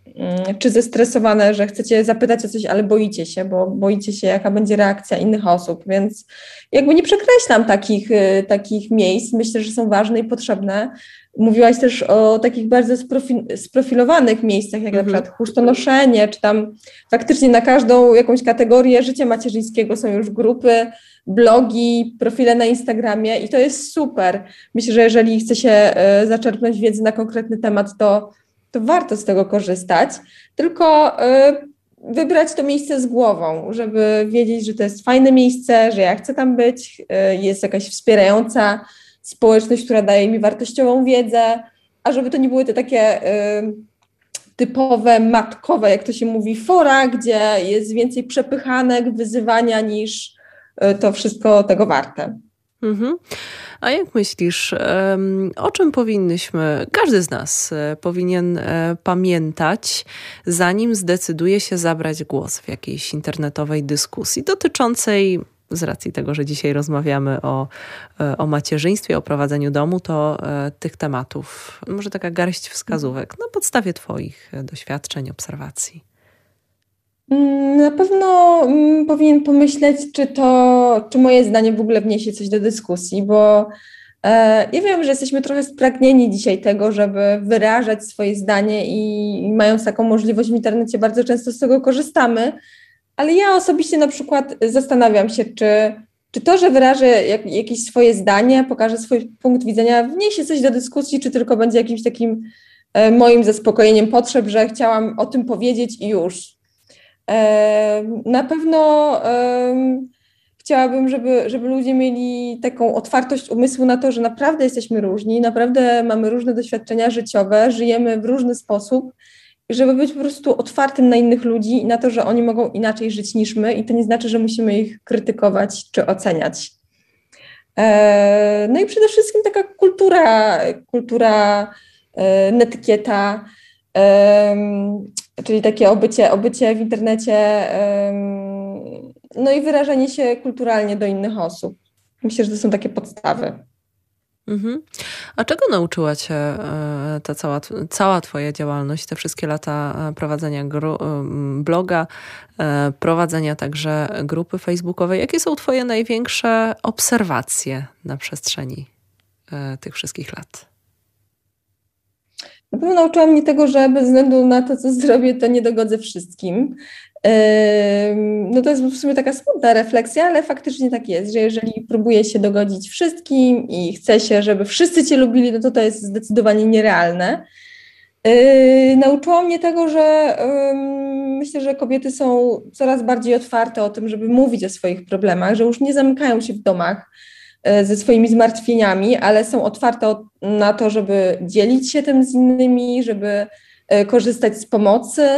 czy zestresowane, że chcecie zapytać o coś, ale boicie się, bo boicie się, jaka będzie reakcja innych osób, więc jakby nie przekreślam takich, y, takich miejsc. Myślę, że są ważne i potrzebne. Mówiłaś też o takich bardzo sprofilowanych miejscach, jak mhm. na przykład chrztonoszenie, czy tam faktycznie na każdą jakąś kategorię życia macierzyńskiego są już grupy, blogi, profile na Instagramie i to jest super. Myślę, że jeżeli chce się y, zaczerpnąć wiedzy na konkretny temat, to, to warto z tego korzystać, tylko y, wybrać to miejsce z głową, żeby wiedzieć, że to jest fajne miejsce, że ja chcę tam być, y, jest jakaś wspierająca społeczność, która daje mi wartościową wiedzę, a żeby to nie były te takie typowe, matkowe, jak to się mówi, fora, gdzie jest więcej przepychanek, wyzywania niż Y, to wszystko tego warte. Mhm. A jak myślisz, o czym powinnyśmy, każdy z nas e, powinien e, pamiętać, zanim zdecyduje się zabrać głos w jakiejś internetowej dyskusji dotyczącej z racji tego, że dzisiaj rozmawiamy o, e, o macierzyństwie, o prowadzeniu domu, to tych tematów, może taka garść wskazówek na podstawie Twoich doświadczeń, obserwacji. Mm, na pewno mm, powinien pomyśleć, czy to, czy moje zdanie w ogóle wniesie coś do dyskusji, bo e, ja wiem, że jesteśmy trochę spragnieni dzisiaj tego, żeby wyrażać swoje zdanie i, mając taką możliwość w internecie, bardzo często z tego korzystamy, ale ja osobiście na przykład zastanawiam się, czy, czy to, że wyrażę jak, jakieś swoje zdanie, pokażę swój punkt widzenia, wniesie coś do dyskusji, czy tylko będzie jakimś takim e, moim zaspokojeniem potrzeb, że chciałam o tym powiedzieć i już. Na pewno chciałabym, żeby, żeby ludzie mieli taką otwartość umysłu na to, że naprawdę jesteśmy różni, naprawdę mamy różne doświadczenia życiowe, żyjemy w różny sposób, żeby być po prostu otwartym na innych ludzi i na to, że oni mogą inaczej żyć niż my, i to nie znaczy, że musimy ich krytykować czy oceniać. No i przede wszystkim taka kultura, kultura netykieta, czyli takie obycie, obycie w internecie, no i wyrażanie się kulturalnie do innych osób. Myślę, że to są takie podstawy. Mhm. A czego nauczyła Cię e, ta cała, cała Twoja działalność, te wszystkie lata e, prowadzenia gru, bloga, e, prowadzenia także grupy facebookowej? Jakie są Twoje największe obserwacje na przestrzeni tych wszystkich lat? Na pewno nauczyła mnie tego, że bez względu na to, co zrobię, to nie dogodzę wszystkim. No to jest w sumie taka smutna refleksja, ale faktycznie tak jest, że jeżeli próbuje się dogodzić wszystkim i chce się, żeby wszyscy cię lubili, no to to jest zdecydowanie nierealne. Yy, nauczyło mnie tego, że myślę, że kobiety są coraz bardziej otwarte o tym, żeby mówić o swoich problemach, że już nie zamykają się w domach, ze swoimi zmartwieniami, ale są otwarte na to, żeby dzielić się tym z innymi, żeby e, korzystać z pomocy.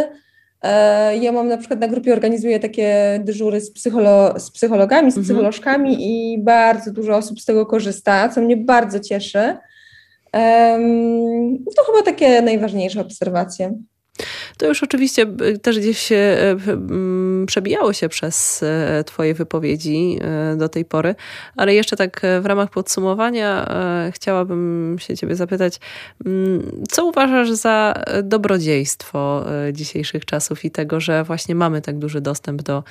E, ja mam na przykład na grupie organizuję takie dyżury z, psycholo z psychologami, z mhm. psycholożkami i bardzo dużo osób z tego korzysta, co mnie bardzo cieszy. To chyba takie najważniejsze obserwacje. To już oczywiście e, też gdzieś e, przebijało się przez e, Twoje wypowiedzi do tej pory, ale jeszcze tak w ramach podsumowania chciałabym się Ciebie zapytać, co uważasz za dobrodziejstwo dzisiejszych czasów i tego, że właśnie mamy tak duży dostęp do,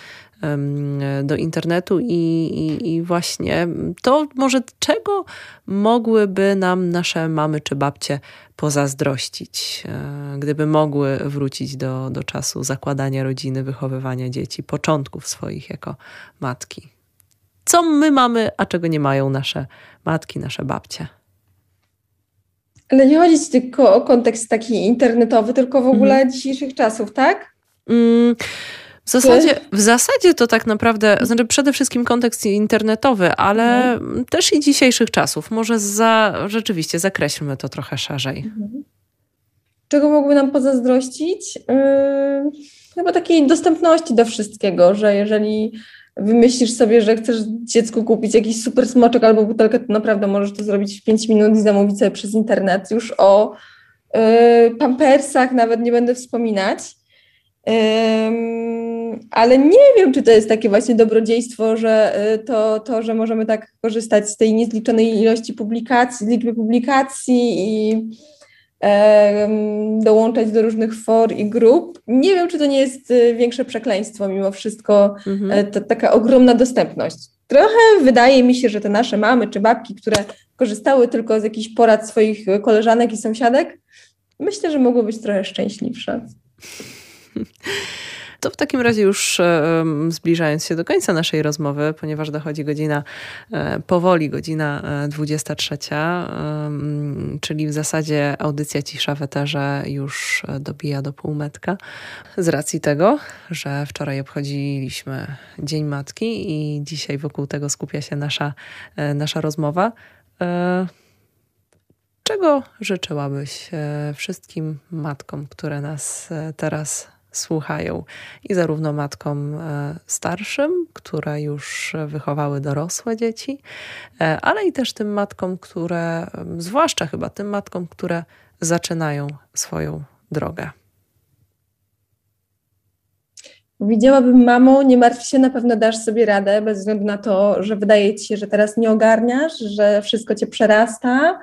do internetu i, i, i właśnie to może czego mogłyby nam nasze mamy czy babcie pozazdrościć, gdyby mogły wrócić do, do czasu zakładania rodziny, wychowywania dzieci, początków swoich jako matki. Co my mamy, a czego nie mają nasze matki, nasze babcie? Ale nie chodzi tylko o kontekst taki internetowy, tylko w ogóle mhm. dzisiejszych czasów, tak? Mm. W zasadzie, w zasadzie to tak naprawdę, znaczy przede wszystkim kontekst internetowy, ale mhm. też i dzisiejszych czasów. Może za, rzeczywiście zakreślmy to trochę szerzej. Mhm. Czego mógłby nam pozazdrościć? Yy, chyba takiej dostępności do wszystkiego, że jeżeli wymyślisz sobie, że chcesz dziecku kupić jakiś super smoczek albo butelkę, to naprawdę możesz to zrobić w 5 minut i zamówić sobie przez internet. Już o yy, pampersach nawet nie będę wspominać. Ale nie wiem, czy to jest takie właśnie dobrodziejstwo, że yy, to, to, że możemy tak korzystać z tej niezliczonej ilości publikacji, liczby publikacji i dołączać do różnych for i grup. Nie wiem, czy to nie jest y, większe przekleństwo mimo wszystko, mhm. E, ta, taka ogromna dostępność. Trochę wydaje mi się, że te nasze mamy czy babki, które korzystały tylko z jakichś porad swoich koleżanek i sąsiadek, myślę, że mogły być trochę szczęśliwsze. To w takim razie już e, zbliżając się do końca naszej rozmowy, ponieważ dochodzi godzina, e, powoli godzina 23, e, czyli w zasadzie audycja Cisza w Eterze już dobija do półmetka. Z racji tego, że wczoraj obchodziliśmy Dzień Matki i dzisiaj wokół tego skupia się nasza, nasza rozmowa. Czego życzyłabyś wszystkim matkom, które nas teraz słuchają i zarówno matkom e, starszym, które już wychowały dorosłe dzieci, e, ale i też tym matkom, które, zwłaszcza chyba tym matkom, które zaczynają swoją drogę. Widziałabym, mamo, nie martw się, na pewno dasz sobie radę, bez względu na to, że wydaje ci się, że teraz nie ogarniasz, że wszystko cię przerasta,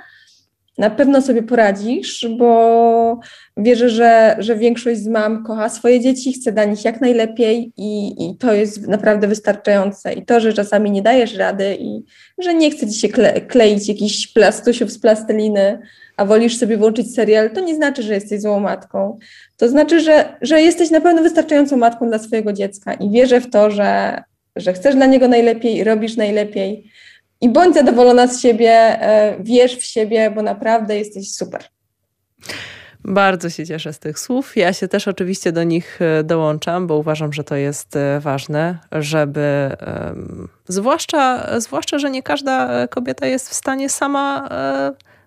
na pewno sobie poradzisz, bo wierzę, że, że większość z mam kocha swoje dzieci, chce dla nich jak najlepiej i, i to jest naprawdę wystarczające. I to, że czasami nie dajesz rady i że nie chce ci się kle, kleić jakiś plastusiów z plasteliny, a wolisz sobie włączyć serial, to nie znaczy, że jesteś złą matką. To znaczy, że, że jesteś na pewno wystarczającą matką dla swojego dziecka i wierzę w to, że, że chcesz dla niego najlepiej, robisz najlepiej i bądź zadowolona z siebie, e, wierz w siebie, bo naprawdę jesteś super. Bardzo się cieszę z tych słów. Ja się też oczywiście do nich e, dołączam, bo uważam, że to jest e, ważne, żeby zwłaszcza, zwłaszcza, że nie każda kobieta jest w stanie sama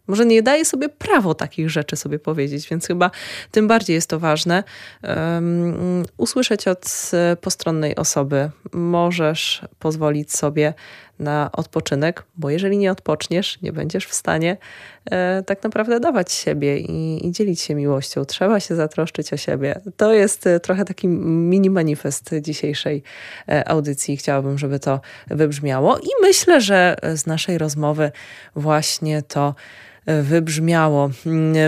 może nie daje sobie prawo takich rzeczy sobie powiedzieć, więc chyba tym bardziej jest to ważne. Um, usłyszeć od postronnej osoby, możesz pozwolić sobie na odpoczynek, bo jeżeli nie odpoczniesz, nie będziesz w stanie e, tak naprawdę dawać siebie i, i, dzielić się miłością. Trzeba się zatroszczyć o siebie. To jest e, trochę taki mini manifest dzisiejszej e, audycji. Chciałabym, żeby to wybrzmiało i myślę, że z naszej rozmowy właśnie to wybrzmiało.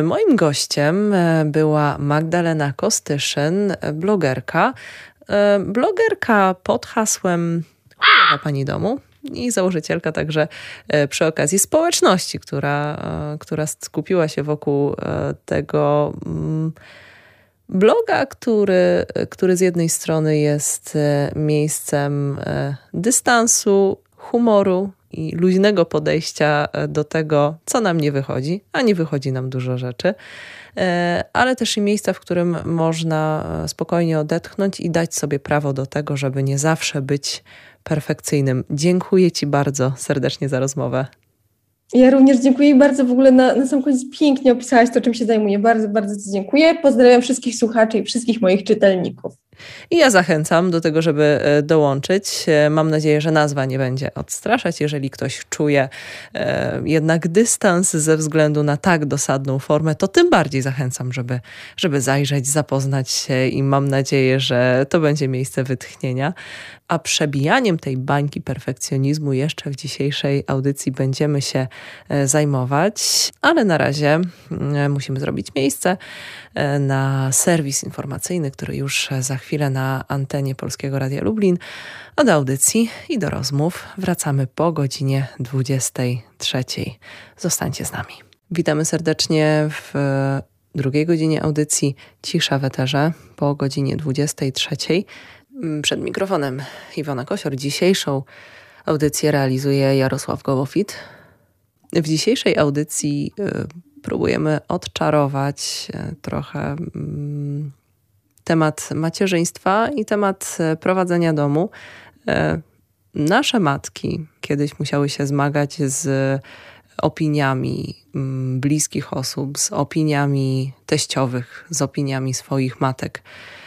Moim gościem była Magdalena Kostyszyn, blogerka. Blogerka pod hasłem Chujowa Pani Domu i założycielka także e, przy okazji społeczności, która, e, która skupiła się wokół e, tego mm, bloga, który, który z jednej strony jest miejscem dystansu, humoru, i luźnego podejścia do tego, co nam nie wychodzi, a nie wychodzi nam dużo rzeczy, ale też i miejsca, w którym można spokojnie odetchnąć i dać sobie prawo do tego, żeby nie zawsze być perfekcyjnym. Dziękuję Ci bardzo serdecznie za rozmowę. Ja również dziękuję i bardzo w ogóle na, na sam koniec pięknie opisałaś to, czym się zajmuję. Bardzo, bardzo Ci dziękuję. Pozdrawiam wszystkich słuchaczy i wszystkich moich czytelników. I ja zachęcam do tego, żeby e, dołączyć. E, mam nadzieję, że nazwa nie będzie odstraszać. Jeżeli ktoś czuje e, jednak dystans ze względu na tak dosadną formę, to tym bardziej zachęcam, żeby, żeby zajrzeć, zapoznać się i mam nadzieję, że to będzie miejsce wytchnienia. A przebijaniem tej bańki perfekcjonizmu jeszcze w dzisiejszej audycji będziemy się zajmować, ale na razie musimy zrobić miejsce na serwis informacyjny, który już za chwilę na antenie Polskiego Radia Lublin. A do audycji i do rozmów wracamy po godzinie 23. Zostańcie z nami. Witamy serdecznie w drugiej godzinie audycji Cisza w Eterze po godzinie 23. Przed mikrofonem Iwona Kosior. Dzisiejszą audycję realizuje Jarosław Gołofit. W dzisiejszej audycji y, próbujemy odczarować e, trochę mm, temat macierzyństwa i temat prowadzenia domu. Nasze matki kiedyś musiały się zmagać z opiniami mm, bliskich osób, z opiniami teściowych, z opiniami swoich matek, e,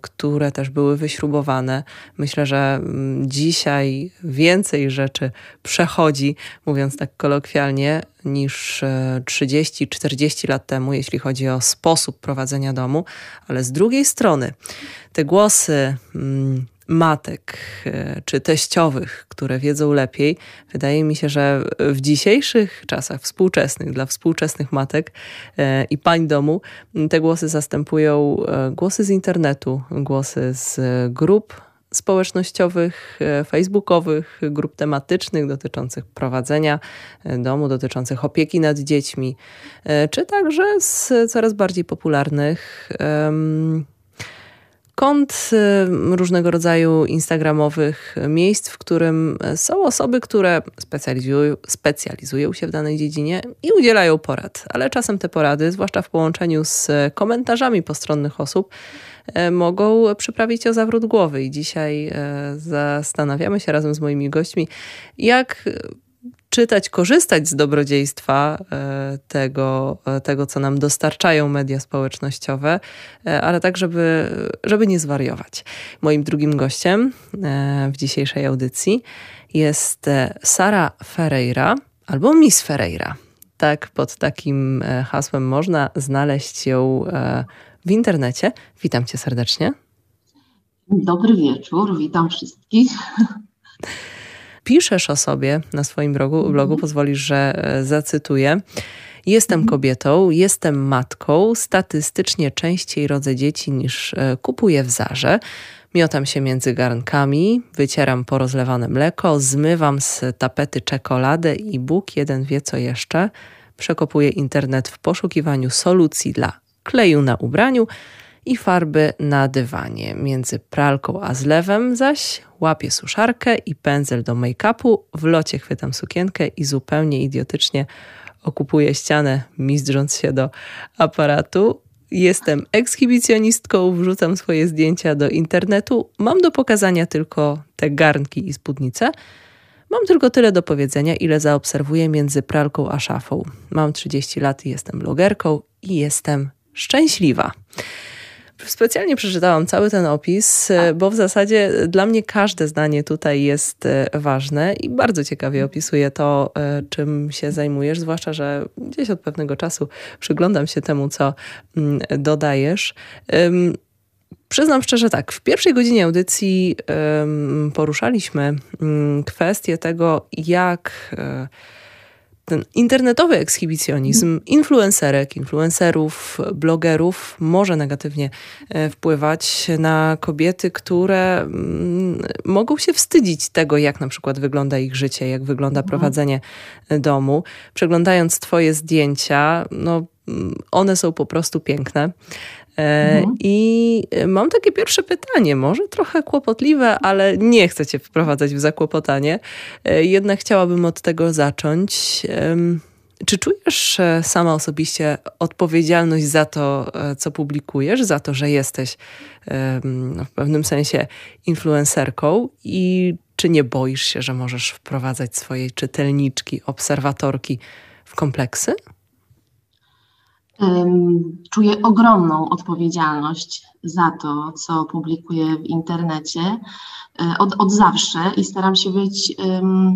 które też były wyśrubowane. Myślę, że mm, dzisiaj więcej rzeczy przechodzi, mówiąc tak kolokwialnie, niż 30-40 e, lat temu, jeśli chodzi o sposób prowadzenia domu, ale z drugiej strony te głosy mm, matek e, czy teściowych, które wiedzą lepiej, wydaje mi się, że w dzisiejszych czasach współczesnych, dla współczesnych matek e, i pań domu, te głosy zastępują e, głosy z internetu, głosy z grup społecznościowych, facebookowych, grup tematycznych dotyczących prowadzenia domu, dotyczących opieki nad dziećmi, czy także z coraz bardziej popularnych kont y, różnego rodzaju instagramowych miejsc, w którym są osoby, które specjalizują, specjalizują się w danej dziedzinie i udzielają porad. Ale czasem te porady, zwłaszcza w połączeniu z komentarzami postronnych osób, mogą przyprawić o zawrót głowy. I dzisiaj zastanawiamy się razem z moimi gośćmi, jak czytać, korzystać z dobrodziejstwa e, tego, e, tego, co nam dostarczają media społecznościowe, e, ale tak, żeby, żeby nie zwariować. Moim drugim gościem w dzisiejszej audycji jest Sara Ferreira albo Miss Ferreira. Tak, pod takim hasłem można znaleźć ją w internecie. Witam cię serdecznie. Dobry wieczór, witam wszystkich. piszesz o sobie na swoim blogu, mhm. blogu pozwolisz, że e, zacytuję. Jestem mhm. kobietą, jestem matką, statystycznie częściej rodzę dzieci niż e, kupuję w zarze. Miotam się między garnkami, wycieram porozlewane mleko, zmywam z tapety czekoladę i Bóg jeden wie co jeszcze. Przekopuję internet w poszukiwaniu solucji dla kleju na ubraniu i farby na dywanie. Między pralką a zlewem zaś łapię suszarkę i pędzel do make-upu, w locie chwytam sukienkę i zupełnie idiotycznie okupuję ścianę, mizdrząc się do aparatu. Jestem ekshibicjonistką, wrzucam swoje zdjęcia do internetu. Mam do pokazania tylko te garnki i spódnice. Mam tylko tyle do powiedzenia, ile zaobserwuję między pralką a szafą. Mam 30 lat i jestem blogerką i jestem szczęśliwa. Specjalnie przeczytałam cały ten opis, e, bo w zasadzie dla mnie każde zdanie tutaj jest e, ważne i bardzo ciekawie opisuje to, e, czym się zajmujesz, zwłaszcza, że gdzieś od pewnego czasu przyglądam się temu, co mm, dodajesz. Przyznam szczerze tak, w pierwszej godzinie audycji poruszaliśmy mm, kwestię tego, jak ten internetowy ekshibicjonizm influencerek, influencerów, blogerów może negatywnie e, wpływać na kobiety, które mm, mogą się wstydzić tego, jak na przykład wygląda ich życie, jak wygląda mhm. prowadzenie domu. Przeglądając Twoje zdjęcia, no, mm, one są po prostu piękne. E, mhm. I mam takie pierwsze pytanie, może trochę kłopotliwe, ale nie chcę Cię wprowadzać w zakłopotanie. E, jednak chciałabym od tego zacząć. Czy czujesz e, sama osobiście odpowiedzialność za to, co publikujesz, za to, że jesteś no, w pewnym sensie influencerką i czy nie boisz się, że możesz wprowadzać swojej czytelniczki, obserwatorki w kompleksy? Czuję ogromną odpowiedzialność za to, co publikuję w internecie e, od, od zawsze i staram się być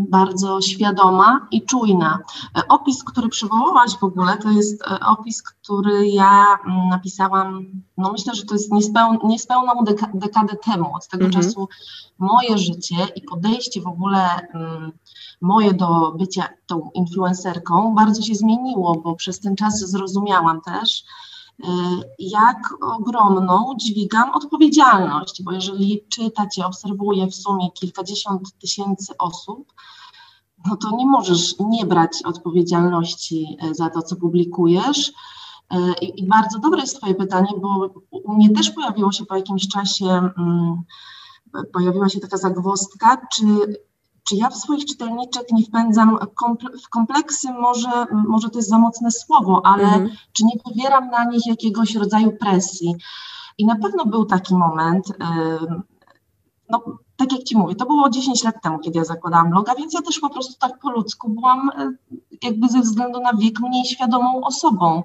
bardzo świadoma i czujna. E, opis, który przywołałaś w ogóle, to jest e, opis, który ja um, napisałam, no myślę, że to jest niespeł, niespełną deka, dekadę temu. Od tego mhm. czasu moje życie i podejście w ogóle um, moje do bycia tą influencerką bardzo się zmieniło, bo przez ten czas zrozumiałam też, Y, jak ogromną dźwigam odpowiedzialność, bo jeżeli czytacie, obserwuję w sumie kilkadziesiąt tysięcy osób, no to nie możesz nie brać odpowiedzialności y, za to, co publikujesz. Y, I, bardzo dobre jest Twoje pytanie, bo u mnie też pojawiło się po jakimś czasie, mm, pojawiła się taka zagwozdka, czy czy ja w swoich czytelniczek nie wpędzam w kompleksy, może, może to jest za mocne słowo, ale mhm. czy nie wywieram na nich jakiegoś rodzaju presji? I na pewno był taki moment, no tak jak Ci mówię, to było 10 lat temu, kiedy ja zakładałam bloga, więc ja też po prostu tak po ludzku byłam jakby ze względu na wiek mniej świadomą osobą.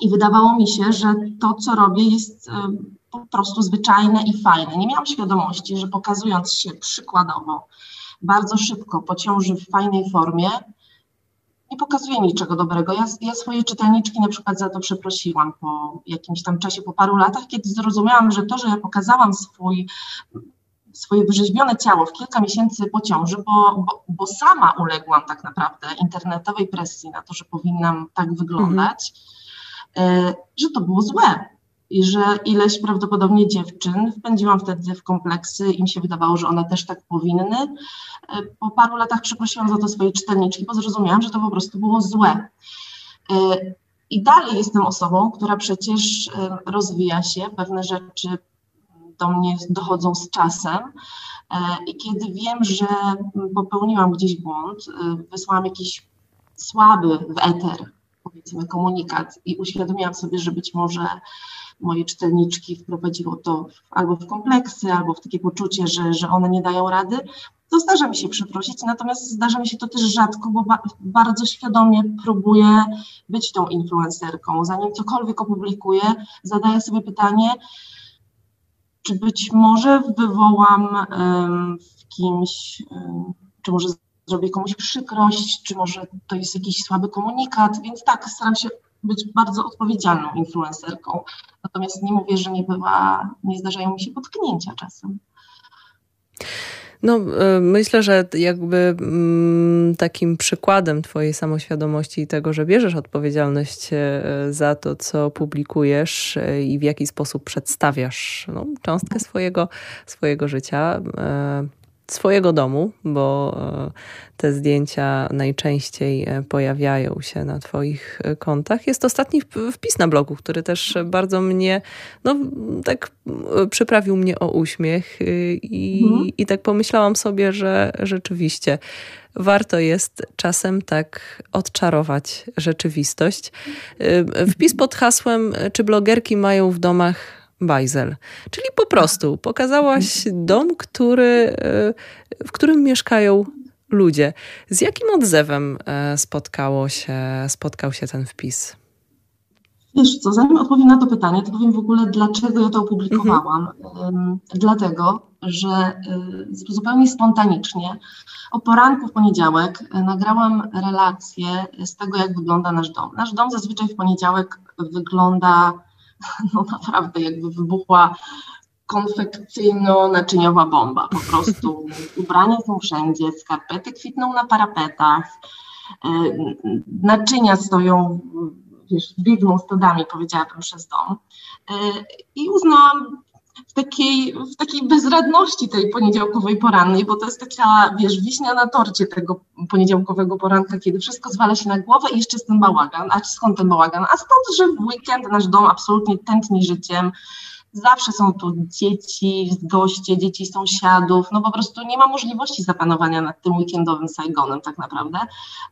I wydawało mi się, że to, co robię, jest po prostu zwyczajne i fajne. Nie miałam świadomości, że pokazując się przykładowo bardzo szybko po ciąży w fajnej formie, nie pokazuje niczego dobrego. Ja, ja, swoje czytelniczki na przykład za to przeprosiłam po jakimś tam czasie, po paru latach, kiedy zrozumiałam, że to, że ja pokazałam swój, swoje wyrzeźbione ciało w kilka miesięcy po ciąży, bo, bo, bo sama uległam tak naprawdę internetowej presji na to, że powinnam tak wyglądać, mhm. że to było złe i że ileś prawdopodobnie dziewczyn wpędziłam wtedy w kompleksy, im się wydawało, że one też tak powinny. E, po paru latach przeprosiłam za to swoje czytelniczki, bo zrozumiałam, że to po prostu było złe. E, I dalej jestem osobą, która przecież e, rozwija się, pewne rzeczy do mnie dochodzą z czasem. I kiedy wiem, że popełniłam gdzieś błąd, wysłałam jakiś słaby w eter, powiedzmy, komunikat i uświadomiłam sobie, że być może moje czytelniczki wprowadziło to albo w kompleksy, albo w takie poczucie, że, że one nie dają rady, to zdarza mi się przeprosić, natomiast zdarza mi się to też rzadko, bo ba bardzo świadomie próbuję być tą influencerką. Zanim cokolwiek opublikuję, zadaję sobie pytanie, czy być może wywołam um, w kimś, um, czy może zrobię komuś przykrość, czy może to jest jakiś słaby komunikat, więc tak, staram się być bardzo odpowiedzialną influencerką. Natomiast nie mówię, że nie bywa, nie zdarzają mi się potknięcia czasem. No, e, myślę, że jakby mm, takim przykładem Twojej samoświadomości i tego, że bierzesz odpowiedzialność e, za to, co publikujesz e, i w jaki sposób przedstawiasz no, cząstkę swojego, swojego życia swojego domu, bo e, te zdjęcia najczęściej e, pojawiają się na Twoich e, kontach. Jest ostatni wpis na blogu, który też bardzo mnie, no tak przyprawił mnie o uśmiech i, mhm. i tak pomyślałam sobie, że rzeczywiście warto jest czasem tak odczarować rzeczywistość. Wpis pod hasłem, czy blogerki mają w domach bajzel. Czyli po prostu pokazałaś dom, który, e, w którym mieszkają ludzie. Z jakim odzewem e, spotkało się, spotkał się ten wpis? Wiesz co, zanim odpowiem na to pytanie, to powiem w ogóle, dlaczego ja to opublikowałam. Mhm. Dlatego, że e, zupełnie spontanicznie o poranku w poniedziałek nagrałam relację z tego, jak wygląda nasz dom. Nasz dom zazwyczaj w poniedziałek wygląda no naprawdę jakby wybuchła konfekcyjno-naczyniowa bomba. Po prostu ubrania są wszędzie, skarpety kwitną na parapetach, e, naczynia stoją, wiesz, biegną stodami, powiedziałabym, przez dom. E, I uznałam, w takiej, w takiej bezradności tej poniedziałkowej porannej, bo to jest taka, wiesz, wiśnia na torcie tego poniedziałkowego poranka, kiedy wszystko zwala się na głowę i jeszcze jest ten bałagan. A skąd ten bałagan? A stąd, że w weekend nasz dom absolutnie tętni życiem. Zawsze są tu dzieci, goście, dzieci sąsiadów. No po prostu nie ma możliwości zapanowania nad tym weekendowym Saigonem tak naprawdę.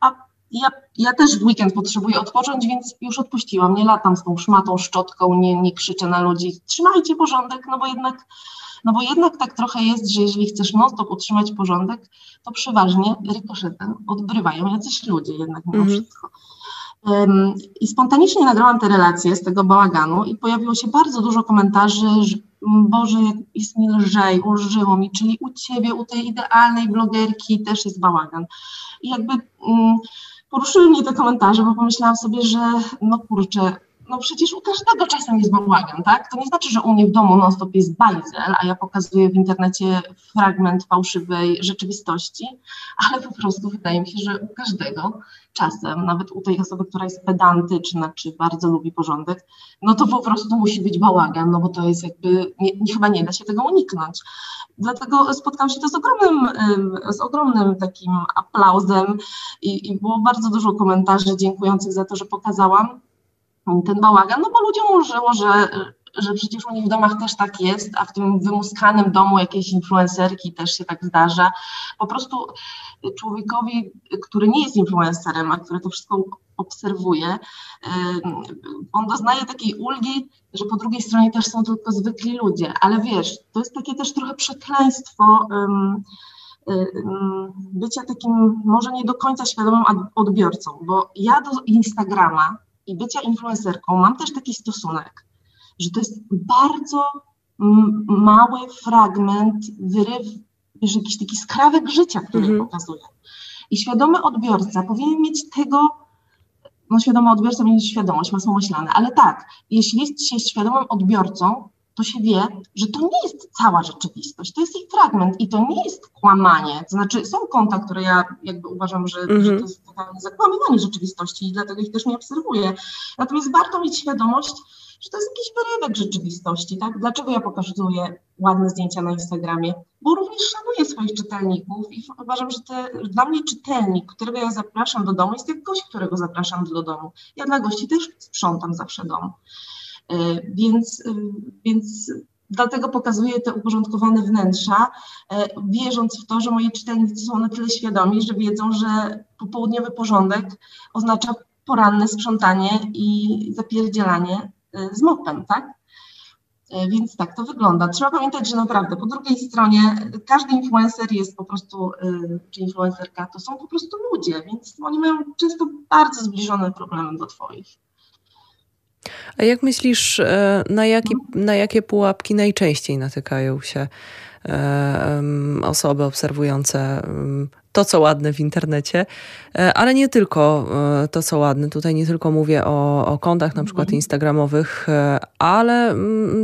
A ja, ja też w weekend potrzebuję odpocząć, więc już odpuściłam. Nie latam z tą szmatą, szczotką, nie, nie krzyczę na ludzi. Trzymajcie porządek, no bo jednak, no bo jednak tak trochę jest, że jeżeli chcesz non-stop utrzymać porządek, to przeważnie rykoszetem odbrywają jacyś ludzie jednak mimo mm. wszystko. Um, I spontanicznie nagrałam te relacje z tego bałaganu i pojawiło się bardzo dużo komentarzy, że Boże, jest mi lżej, ulżyło mi, czyli u Ciebie, u tej idealnej blogerki też jest bałagan. I jakby... Um, poruszyły mnie te komentarze, bo pomyślałam sobie, że no kurczę, no przecież u każdego czasem jest bałagan, tak? To nie znaczy, że u mnie w domu non-stop jest bajzel, a ja pokazuję w internecie fragment fałszywej rzeczywistości, ale po prostu wydaje mi się, że u każdego czasem, nawet u tej osoby, która jest pedantyczna, czy bardzo lubi porządek, no to po prostu musi być bałagan, no bo to jest jakby, nie, chyba nie da się tego uniknąć. Dlatego spotkałam się to z ogromnym, z ogromnym takim aplauzem i, i było bardzo dużo komentarzy dziękujących za to, że pokazałam ten bałagan, no bo ludziom ulżyło, że, że przecież u nich w domach też tak jest, a w tym wymuskanym domu jakiejś influencerki też się tak zdarza. Po prostu człowiekowi, który nie jest influencerem, a który to wszystko obserwuje, on doznaje takiej ulgi, że po drugiej stronie też są tylko zwykli ludzie, ale wiesz, to jest takie też trochę przekleństwo bycia takim może nie do końca świadomym odbiorcą, bo ja do Instagrama i bycia influencerką mam też taki stosunek, że to jest bardzo mały fragment, wyryw, wiesz, jakiś taki skrawek życia, który mm -hmm. pokazuje. I świadomy odbiorca powinien mieć tego, no świadomy odbiorca mieć świadomość, masło myślane, ale tak, jeśli jest się świadomym odbiorcą, to się wie, że to nie jest cała rzeczywistość, to jest ich fragment i to nie jest kłamanie. To znaczy są konta, które ja jakby uważam, że, mm -hmm. że to jest totalnie zakłamywanie rzeczywistości i dlatego ich też nie obserwuję. Natomiast warto mieć świadomość, że to jest jakiś wyrywek rzeczywistości, tak? Dlaczego ja pokazuję ładne zdjęcia na Instagramie? Bo również szanuję swoich czytelników i uważam, że te, dla mnie czytelnik, którego ja zapraszam do domu, jest jak gość, którego zapraszam do domu. Ja dla gości też sprzątam zawsze dom. E, więc, e, więc dlatego pokazuję te uporządkowane wnętrza, e, wierząc w to, że moi czytelnicy są na tyle świadomi, że wiedzą, że popołudniowy porządek oznacza poranne sprzątanie i zapierdzielanie z mopem, tak? Więc tak to wygląda. Trzeba pamiętać, że naprawdę po drugiej stronie każdy influencer jest po prostu, czy influencerka, to są po prostu ludzie, więc oni mają często bardzo zbliżone problemy do Twoich. A jak myślisz, e, na, jaki, na jakie pułapki najczęściej natykają się e, osoby obserwujące to, co ładne w internecie, e, ale nie tylko to, co ładne. Tutaj nie tylko mówię o, o kontach na przykład mhm. instagramowych, ale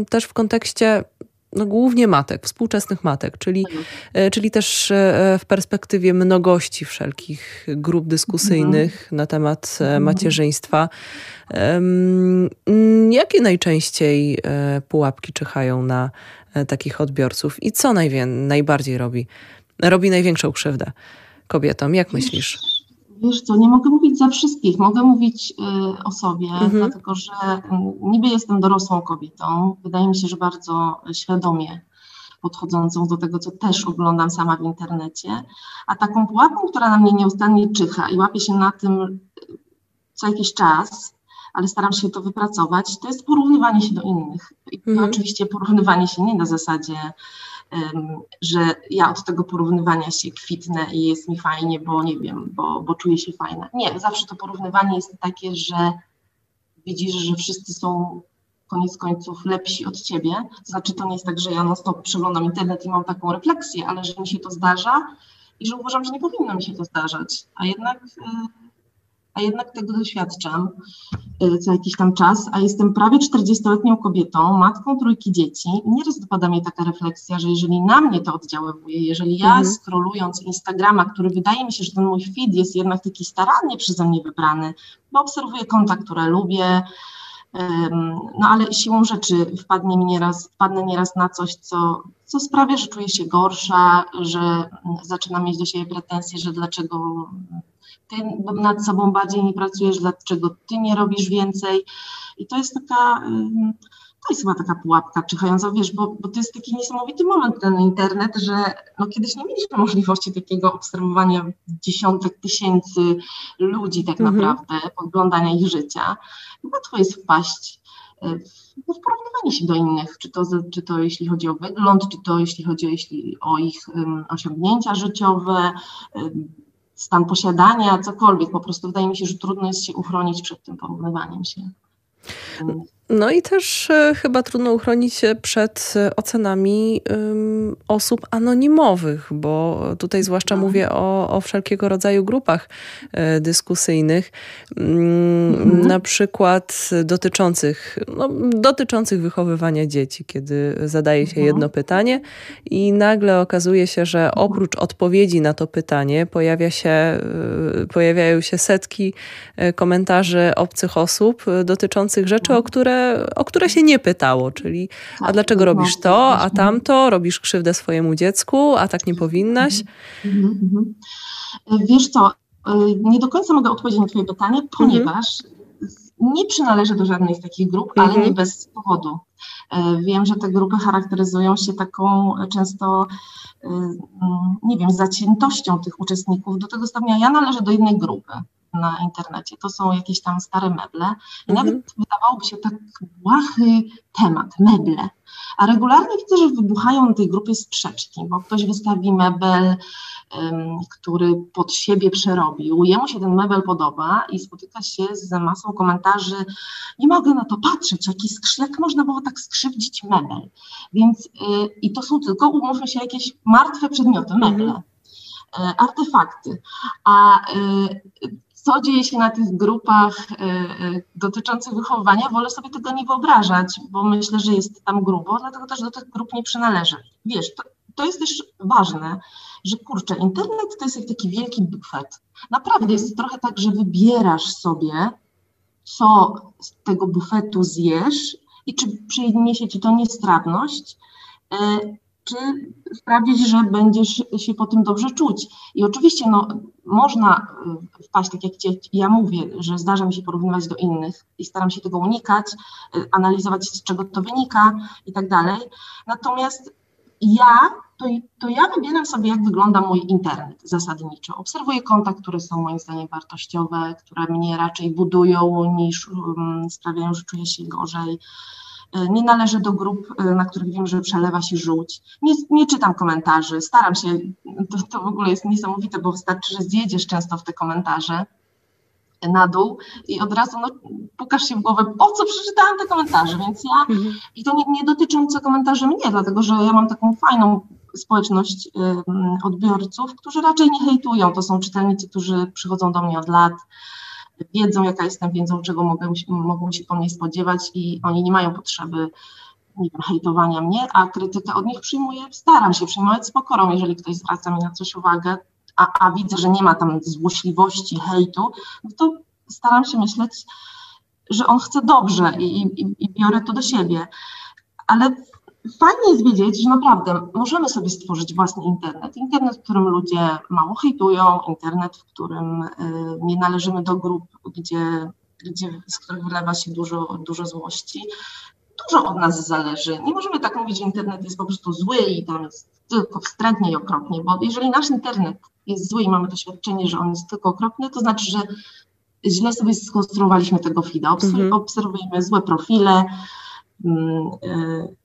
też w kontekście no, głównie matek, współczesnych matek, czyli, mhm. e, czyli też e, w perspektywie mnogości wszelkich grup dyskusyjnych mhm. na temat e, mhm. macierzyństwa. Jakie najczęściej pułapki czyhają na takich odbiorców i co najwię- najbardziej robi, robi największą krzywdę kobietom? Jak myślisz? Wiesz co, nie mogę mówić za wszystkich, mogę mówić y, o sobie, mhm. dlatego że y, niby jestem dorosłą kobietą, wydaje mi się, że bardzo świadomie podchodzącą do tego, co też oglądam sama w internecie, a taką pułapką, która na mnie nieustannie czyha i łapie się na tym y, co jakiś czas, ale staram się to wypracować, to jest porównywanie się do innych. I mhm. oczywiście porównywanie się nie na zasadzie że ja od tego porównywania się kwitnę i jest mi fajnie, bo nie wiem, bo, bo czuję się fajna. Nie, zawsze to porównywanie jest takie, że widzisz, że wszyscy są koniec końców lepsi od ciebie. Znaczy to nie jest tak, że ja non stop przeglądam internet i mam taką refleksję, ale że mi się to zdarza i że uważam, że nie powinno mi się to zdarzać. A jednak a jednak tego doświadczam y, co jakiś tam czas, a jestem prawie 40-letnią kobietą, matką trójki dzieci. Nieraz dopada mnie taka refleksja, że jeżeli na mnie to oddziaływuje, jeżeli ja mhm. scrollując Instagrama, który wydaje mi się, że ten mój feed jest jednak taki starannie przeze mnie wybrany, bo obserwuję konta, które lubię, no ale siłą rzeczy wpadnie mi nieraz, wpadnę nieraz na coś, co, co sprawia, że czuję się gorsza, że zaczynam mieć do siebie pretensje, że dlaczego ty nad sobą bardziej nie pracujesz, dlaczego ty nie robisz więcej. I to jest taka, to jest chyba taka pułapka czyhająca, wiesz, bo, bo to jest taki niesamowity moment ten internet, że no kiedyś nie mieliśmy możliwości takiego obserwowania dziesiątek tysięcy ludzi tak mhm. naprawdę, podglądania ich życia. Łatwo jest wpaść e, w porównywanie się do innych, czy to, czy to jeśli chodzi o wygląd, czy to jeśli chodzi o, jeśli, o ich um, osiągnięcia życiowe, um, stan posiadania, cokolwiek. Po prostu wydaje mi się, że trudno jest się uchronić przed tym porównywaniem się. No i też e, chyba trudno uchronić się przed e, ocenami osób anonimowych, bo tutaj zwłaszcza mhm. mówię o, o wszelkiego rodzaju grupach e, dyskusyjnych, mm, mhm. na przykład dotyczących, no, dotyczących wychowywania dzieci, kiedy zadaje się mhm. jedno pytanie i nagle okazuje się, że oprócz odpowiedzi na to pytanie pojawia się, pojawiają się setki komentarzy obcych osób dotyczących rzeczy, o które o które się nie pytało, czyli a tak, dlaczego robisz to, a tamto, robisz krzywdę swojemu dziecku, a tak nie powinnaś? Mhm, mhm, mhm. Wiesz co, y, nie do końca mogę odpowiedzieć na twoje pytanie, ponieważ nie przynależę do żadnej z takich grup, ale nie bez powodu. E, wiem, że te grupy charakteryzują się taką często, e, nie wiem, zaciętością tych uczestników. Do tego stopnia ja należę do jednej grupy na internecie. To są jakieś tam stare meble. I mhm. nawet wydawałoby się tak błahy temat, meble. A regularnie widzę, że wybuchają na tej grupie sprzeczki, bo ktoś wystawi mebel, um, który pod siebie przerobił, jemu się ten mebel podoba i spotyka się z masą komentarzy, nie mogę na to patrzeć, jaki skrz- jak można było tak skrzywdzić mebel. Więc yy, i to są tylko, umówmy się, jakieś martwe przedmioty, meble. Mhm artefakty. A y, co dzieje się na tych grupach e, e, dotyczących wychowywania, wolę sobie tego nie wyobrażać, bo myślę, że jest tam grubo, dlatego też do tych grup nie przynależy. Wiesz, to, to jest też ważne, że kurczę, internet to jest jak taki wielki bufet. Naprawdę jest trochę tak, że wybierasz sobie, co z tego bufetu zjesz i czy przyniesie ci to niestrawność, e, czy sprawdzić, że będziesz się po tym dobrze czuć. I oczywiście no, można y, wpaść, tak jak ja mówię, że zdarza mi się porównywać do innych i staram się tego unikać, y, analizować z czego to wynika i tak dalej. Natomiast ja, to, to ja wybieram sobie, jak wygląda mój internet zasadniczo. Obserwuję konta, które są moim zdaniem wartościowe, które mnie raczej budują niż um, sprawiają, że czuję się gorzej. E, nie należę do grup, e, na których wiem, że przelewa się żółć. Nie, nie czytam komentarzy, staram się, to, to w ogóle jest niesamowite, bo wystarczy, że zjedziesz często w te komentarze na dół i od razu no, pukasz się w głowę, po co przeczytałam te komentarze, więc ja, mhm. i to nie, nie dotyczące komentarzy mnie, dlatego że ja mam taką fajną społeczność odbiorców, którzy raczej nie hejtują, to są czytelnicy, którzy przychodzą do mnie od lat, wiedzą, jaka jestem, wiedzą, czego mogą, mogą się po mnie spodziewać i oni nie mają potrzeby nie wiem, hejtowania mnie, a krytykę od nich przyjmuję, staram się przyjmować z pokorą, jeżeli ktoś zwraca mi na coś uwagę, a, a widzę, że nie ma tam złośliwości, hejtu, no to staram się myśleć, że on chce dobrze i, i, i biorę to do siebie. Ale fajnie jest wiedzieć, że naprawdę możemy sobie stworzyć własny internet. Internet, w którym ludzie mało hejtują, internet, w którym y, nie należymy do grup, gdzie, gdzie, z których wylewa się dużo, dużo złości. Dużo od nas zależy. Nie możemy tak mówić, że internet jest po prostu zły i tam jest tylko wstrętnie i okropnie, bo jeżeli nasz internet jest zły i mamy doświadczenie, że on jest tylko okropny, to znaczy, że źle sobie skonstruowaliśmy tego feeda. Mhm. Obserwujemy złe profile, Mm, e,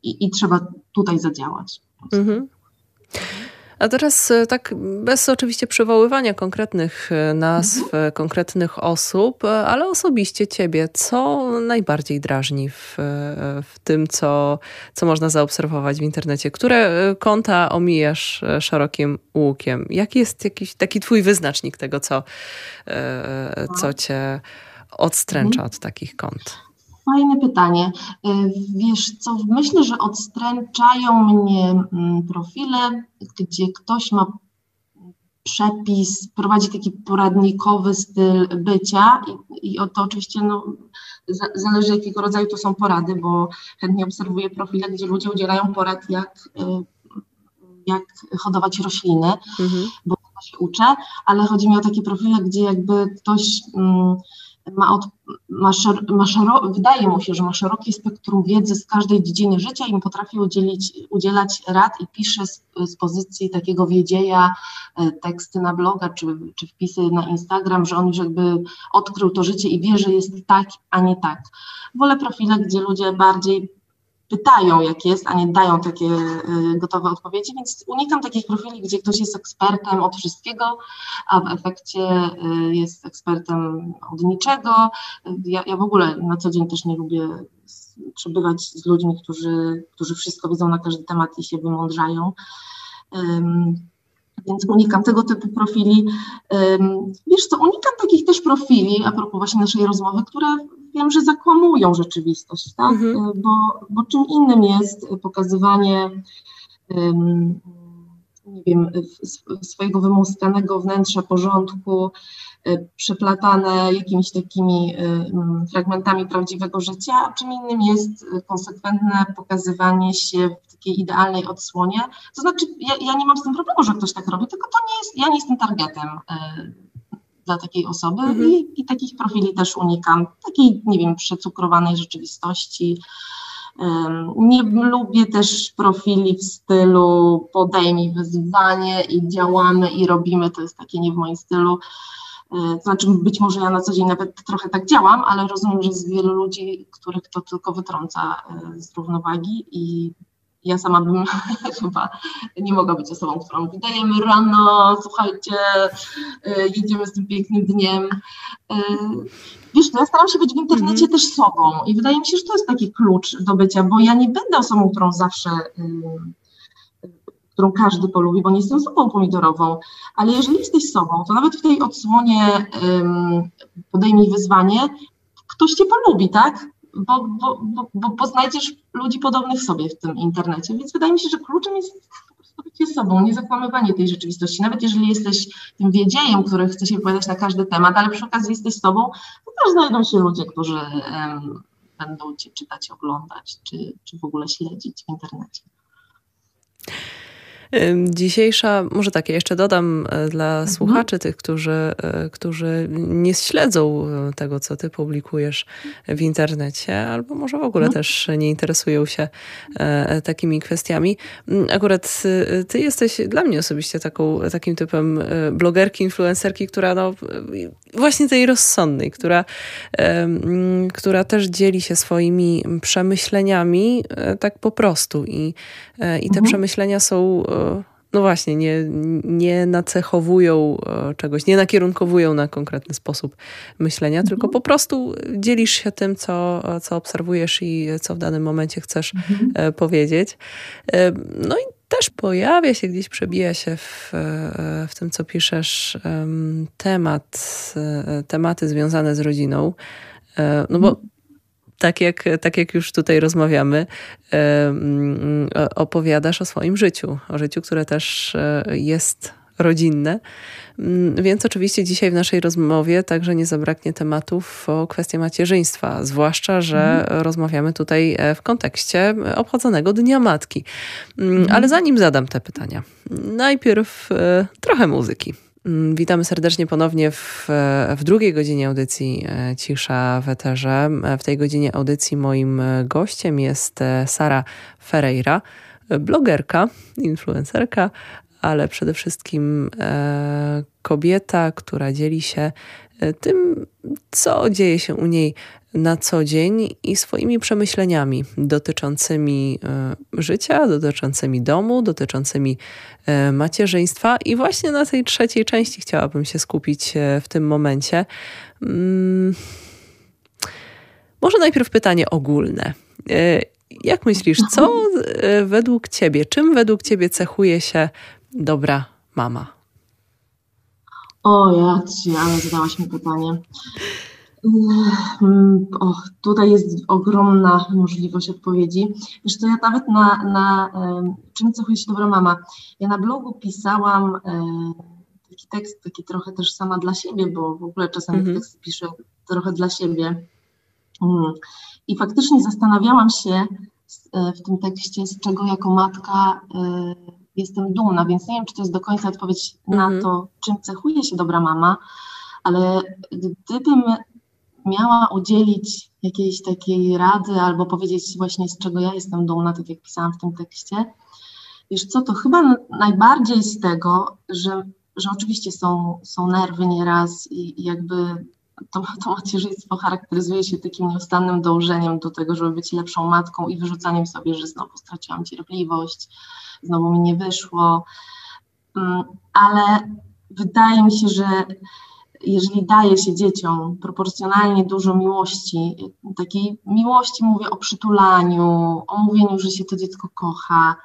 i, i trzeba tutaj zadziałać. Mhm. A teraz e, tak bez oczywiście przywoływania konkretnych e, nazw, mhm. konkretnych osób, ale osobiście ciebie, co najbardziej drażni w, w tym, co, co można zaobserwować w internecie? Które konta omijasz szerokim łukiem? Jaki jest jakiś taki twój wyznacznik tego, co, co cię odstręcza mhm. od takich kont? Fajne pytanie. E, wiesz co, myślę, że odstręczają mnie mm, profile, gdzie ktoś ma przepis, prowadzi taki poradnikowy styl bycia i, i to oczywiście no, zależy jakiego rodzaju to są porady, bo chętnie obserwuję profile, gdzie ludzie udzielają porad jak, e, jak hodować rośliny, mhm. bo tego się uczę, ale chodzi mi o takie profile, gdzie jakby ktoś... Mm, ma, od, ma, szer, ma szero, wydaje mu się, że ma szerokie spektrum wiedzy z każdej dziedziny życia i potrafi udzielić, udzielać rad i pisze z, z pozycji takiego wiedzieja e, teksty na bloga czy, czy wpisy na Instagram, że on już jakby odkrył to życie i wie, że jest tak, a nie tak. Wolę profile, gdzie ludzie bardziej pytają, jak jest, a nie dają takie y, gotowe odpowiedzi, więc unikam takich profili, gdzie ktoś jest ekspertem od wszystkiego, a w efekcie y, jest ekspertem od niczego. Ja, ja w ogóle na co dzień też nie lubię przebywać z ludźmi, którzy, którzy wszystko wiedzą na każdy temat i się wymądrzają. Więc unikam tego typu profili. Wiesz co, unikam takich też profili, a propos właśnie naszej rozmowy, które wiem, że zakłamują rzeczywistość, tak? Mhm. Y, bo, bo czym innym jest pokazywanie um, nie wiem, swojego wymuskanego wnętrza porządku, y, przeplatane jakimiś takimi y, fragmentami prawdziwego życia, a czym innym jest konsekwentne pokazywanie się w takiej idealnej odsłonie. To znaczy, ja, ja nie mam z tym problemu, że ktoś tak robi, tylko to nie jest, ja nie jestem targetem dla takiej osoby mhm. i, i takich profili też unikam. Takiej, nie wiem, przecukrowanej rzeczywistości. Nie lubię też profili w stylu podejmij wyzwanie i działamy i robimy, to jest takie nie w moim stylu. E, znaczy, być może ja na co dzień nawet trochę tak działam, ale rozumiem, że jest wielu ludzi, których to tylko wytrąca e, z równowagi i ja sama bym chyba nie mogła być osobą, którą mówi, dajemy rano, słuchajcie, e, jedziemy z tym pięknym dniem. Wiesz, no ja staram się być w internecie mm. też sobą i wydaje mi się, że to jest taki klucz do bycia, bo ja nie będę osobą, którą zawsze którą każdy polubi, bo nie jestem zupą pomidorową, ale jeżeli jesteś sobą, to nawet w tej odsłonie um, podejmij wyzwanie, ktoś cię polubi, tak? Bo, bo, bo, bo poznajdziesz ludzi podobnych sobie w tym internecie, więc wydaje mi się, że kluczem jest po prostu bycie sobą, nie zakłamywanie tej rzeczywistości. Nawet jeżeli jesteś tym wiedziejem, który chce się wypowiadać na każdy temat, ale przy okazji jesteś sobą, to też znajdą się ludzie, którzy um, będą cię czytać, oglądać, czy, czy w ogóle śledzić w internecie. Dzisiejsza, może tak, ja jeszcze dodam e, dla mhm. słuchaczy, tych, którzy, e, którzy nie śledzą e, tego, co ty publikujesz w internecie, albo może w ogóle mhm. też nie interesują się takimi kwestiami. Mm, akurat ty jesteś dla mnie osobiście taką, takim typem blogerki, influencerki, która no, właśnie tej rozsądnej, która, która też dzieli się swoimi przemyśleniami tak po prostu i, i te mhm. przemyślenia są no właśnie, nie, nie nacechowują e, czegoś, nie nakierunkowują na konkretny sposób myślenia, mhm. tylko po prostu dzielisz się tym, co, co obserwujesz i co w danym momencie chcesz mhm. E, powiedzieć. E, no i też pojawia się gdzieś, przebija się w, w tym, co piszesz, temat, tematy związane z rodziną. No bo mhm tak jak, tak jak już tutaj rozmawiamy, opowiadasz o swoim życiu, o życiu, które też e, jest rodzinne. Mm, więc oczywiście dzisiaj w naszej rozmowie także nie zabraknie tematów o kwestii macierzyństwa, zwłaszcza, że mhm. rozmawiamy tutaj e, w kontekście obchodzonego Dnia Matki. Mm, mhm. Ale zanim zadam te pytania, najpierw e, trochę muzyki. Mm, witamy serdecznie ponownie w, w drugiej godzinie audycji e, Cisza w Eterze. E, w tej godzinie audycji moim e, gościem jest Sara Ferreira, blogerka, influencerka, ale przede wszystkim kobieta, która dzieli się tym, co dzieje się u niej na co dzień i swoimi przemyśleniami dotyczącymi e, życia, dotyczącymi domu, dotyczącymi e, macierzyństwa. I właśnie na tej trzeciej części chciałabym się skupić e, w tym momencie. Mm, może najpierw pytanie ogólne. Jak myślisz, co według ciebie, czym według ciebie cechuje się dobra mama? O, ja ci, ale zadałaś mi pytanie. Mm, tutaj jest ogromna możliwość odpowiedzi. Wiesz co, ja nawet na, na czym cechuje się dobra mama, ja na blogu pisałam taki tekst, taki trochę też sama dla siebie, bo w ogóle czasami -hmm. tekst piszę trochę dla siebie. Mm. I faktycznie zastanawiałam się e, w tym tekście, z czego jako matka e, jestem dumna, więc nie wiem, czy to jest do końca odpowiedź -hmm. na mhm. to, czym cechuje się dobra mama, ale gdybym miała udzielić jakiejś takiej rady albo powiedzieć właśnie z czego ja jestem dumna, tak jak pisałam w tym tekście, wiesz co, to chyba najbardziej z tego, że, że oczywiście są, są nerwy nieraz i, i jakby to, to macierzyństwo charakteryzuje się takim nieustannym dążeniem do tego, żeby być lepszą matką i wyrzucaniem sobie, że znowu straciłam cierpliwość, znowu mi nie wyszło, mm, ale wydaje mi się, że jeżeli daje się dzieciom proporcjonalnie dużo miłości, takiej miłości mówię o przytulaniu, o mówieniu, że się to dziecko kocha,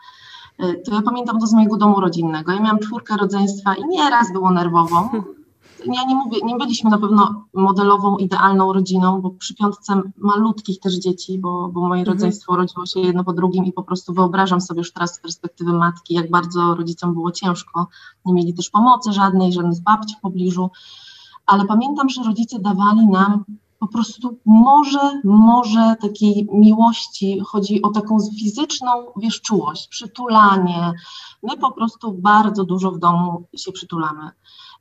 to ja pamiętam to z mojego domu rodzinnego. Ja miałam czwórkę rodzeństwa i nieraz było nerwową. Ja nie mówię, nie byliśmy na pewno modelową, idealną rodziną, bo przy piątce malutkich też dzieci, bo, bo moje mhm. rodzeństwo urodziło się jedno po drugim i po prostu wyobrażam sobie już teraz z perspektywy matki, jak bardzo rodzicom było ciężko. Nie mieli też pomocy żadnej, żadnych babci w pobliżu ale pamiętam, że rodzice dawali nam po prostu może, może takiej miłości, chodzi o taką fizyczną, wiesz, czułość, przytulanie. My po prostu bardzo dużo w domu się przytulamy.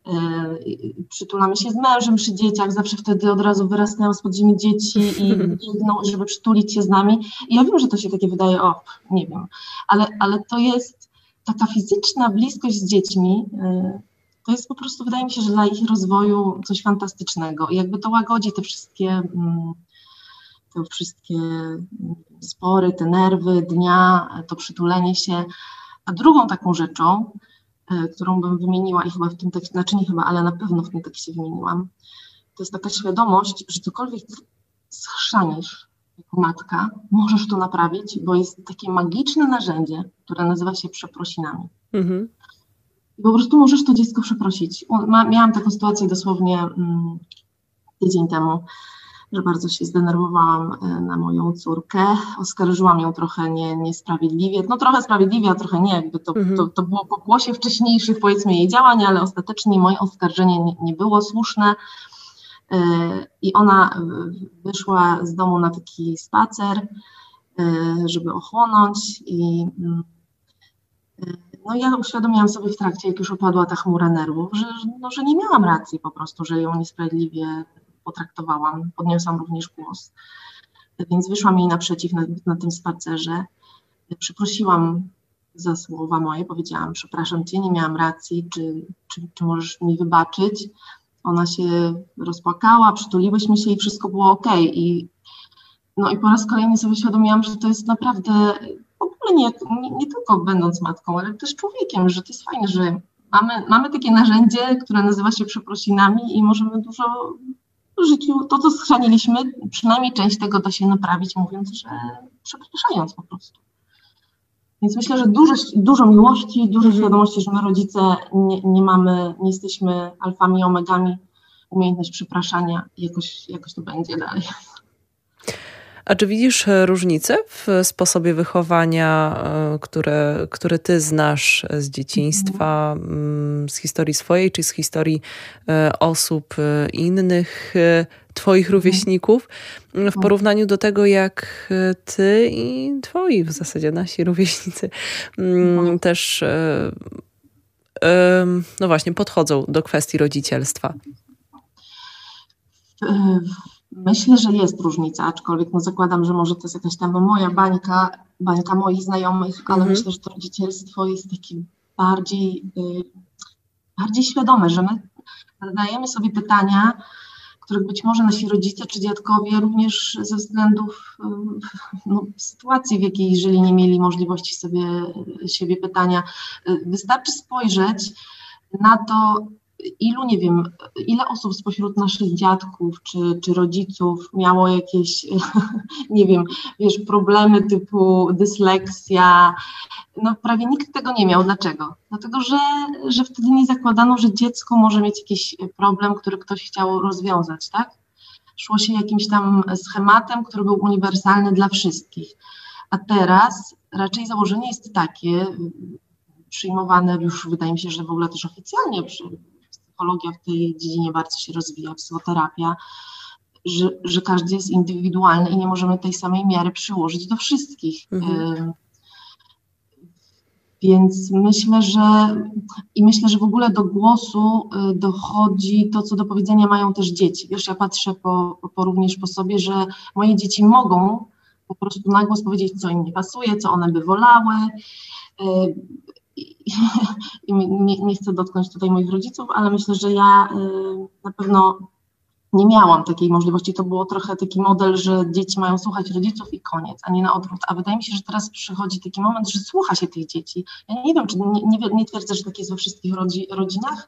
Yy, przytulamy się z mężem przy dzieciach, zawsze wtedy od razu wyrastają spod ziemi dzieci i biegną, żeby przytulić się z nami. I ja wiem, że to się takie wydaje, o, nie wiem, ale, ale to jest taka fizyczna bliskość z dziećmi, yy, to jest po prostu, wydaje mi się, że dla ich rozwoju coś fantastycznego. I jakby to łagodzi te wszystkie, mm, te wszystkie spory, te nerwy dnia, to przytulenie się. A drugą taką rzeczą, którą bym wymieniła i chyba w tym tekście, znaczy nie chyba, ale na pewno w tym tekście wymieniłam, to jest taka świadomość, że cokolwiek schrzanisz jako matka, możesz to naprawić, bo jest takie magiczne narzędzie, które nazywa się przeprosinami. Mhm. I po prostu możesz to dziecko przeprosić. miałam taką sytuację dosłownie mm, tydzień temu, że bardzo się zdenerwowałam e, na moją córkę. Oskarżyłam ją trochę nie, niesprawiedliwie. No trochę sprawiedliwie, a trochę nie. Jakby to, mhm. to, to było pokłosie wcześniejszych, powiedzmy, jej działań, ale ostatecznie moje oskarżenie nie, nie było słuszne. E, I ona wyszła z domu na taki spacer, e, żeby ochłonąć i mm, no ja uświadomiłam sobie w trakcie, jak już opadła ta chmura nerwów, że, no, że nie miałam racji po prostu, że ją niesprawiedliwie potraktowałam. Podniosłam również głos. Więc wyszłam jej naprzeciw na, na tym spacerze. Przeprosiłam za słowa moje, powiedziałam, przepraszam cię, nie miałam racji, czy, czy, czy możesz mi wybaczyć? Ona się rozpłakała, przytuliłyśmy się i wszystko było ok. I, no i po raz kolejny sobie uświadomiłam, że to jest naprawdę ogóle nie, nie, nie, tylko będąc matką, ale też człowiekiem, że to jest fajne, że mamy, mamy takie narzędzie, które nazywa się przeprosinami i możemy dużo w życiu, to co schrzaniliśmy, przynajmniej część tego da się naprawić, mówiąc, że przepraszając po prostu. Więc myślę, że dużo, dużo miłości, dużo świadomości, że my rodzice nie, nie mamy, nie jesteśmy alfami, omegami, umiejętność przepraszania i jakoś, jakoś to będzie dalej. A czy widzisz e, różnice w sposobie wychowania, e, które, które ty znasz z dzieciństwa, mm, z historii swojej, czy z historii e, osób innych, twoich rówieśników, w porównaniu do tego, jak ty i twoi w zasadzie nasi rówieśnicy mm, też no właśnie podchodzą do kwestii rodzicielstwa? Myślę, że jest różnica, aczkolwiek no zakładam, że może to jest jakaś tam moja bańka, bańka moich znajomych, ale mhm. myślę, że to rodzicielstwo jest takie bardziej, y, bardziej świadome, że my zadajemy sobie pytania, których być może nasi rodzice czy dziadkowie również ze względów y, no, sytuacji, w jakiej żyli, nie mieli możliwości sobie siebie pytania. Y, wystarczy spojrzeć na to, ilu, nie wiem, ile osób spośród naszych dziadków czy, czy rodziców miało jakieś, nie wiem, wiesz, problemy typu dysleksja. No prawie nikt tego nie miał. Dlaczego? Dlatego, że, że wtedy nie zakładano, że dziecko może mieć jakiś problem, który ktoś chciał rozwiązać, tak? Szło się jakimś tam schematem, który był uniwersalny dla wszystkich. A teraz raczej założenie jest takie, przyjmowane już wydaje mi się, że w ogóle też oficjalnie przy, psychologia w tej dziedzinie bardzo się rozwija, psychoterapia, że, że każdy jest indywidualny i nie możemy tej samej miary przyłożyć do wszystkich. Mhm. Więc myślę, że i myślę, że w ogóle do głosu y, dochodzi to, co do powiedzenia mają też dzieci. Wiesz, ja patrzę po, po również po sobie, że moje dzieci mogą po prostu na głos powiedzieć, co im nie pasuje, co one by wolały. I nie, nie, chcę dotknąć tutaj moich rodziców, ale myślę, że ja y, na pewno nie miałam takiej możliwości. To było trochę taki model, że dzieci mają słuchać rodziców i koniec, a nie na odwrót. A wydaje mi się, że teraz przychodzi taki moment, że słucha się tych dzieci. Ja nie wiem, czy nie, nie, nie twierdzę, że tak jest we wszystkich rodzi, rodzinach,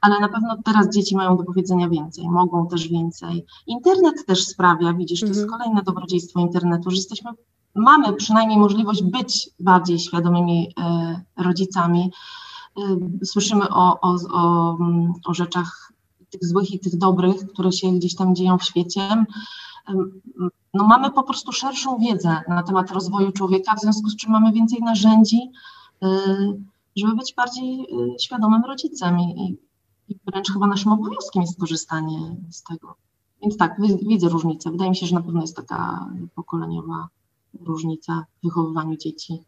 ale na pewno teraz dzieci mają do powiedzenia więcej, mogą też więcej. Internet też sprawia, widzisz, to jest mhm. kolejne dobrodziejstwo internetu, że jesteśmy mamy przynajmniej możliwość być bardziej świadomymi e, rodzicami. E, słyszymy o, o, o, o rzeczach tych złych i tych dobrych, które się gdzieś tam dzieją w świecie. E, no mamy po prostu szerszą wiedzę na temat rozwoju człowieka, w związku z czym mamy więcej narzędzi, żeby być bardziej świadomym rodzicem i, i wręcz chyba naszym obowiązkiem jest korzystanie z tego. Więc tak, widzę różnicę. Wydaje mi się, że na pewno jest taka pokoleniowa różnica w wychowywaniu dzieci.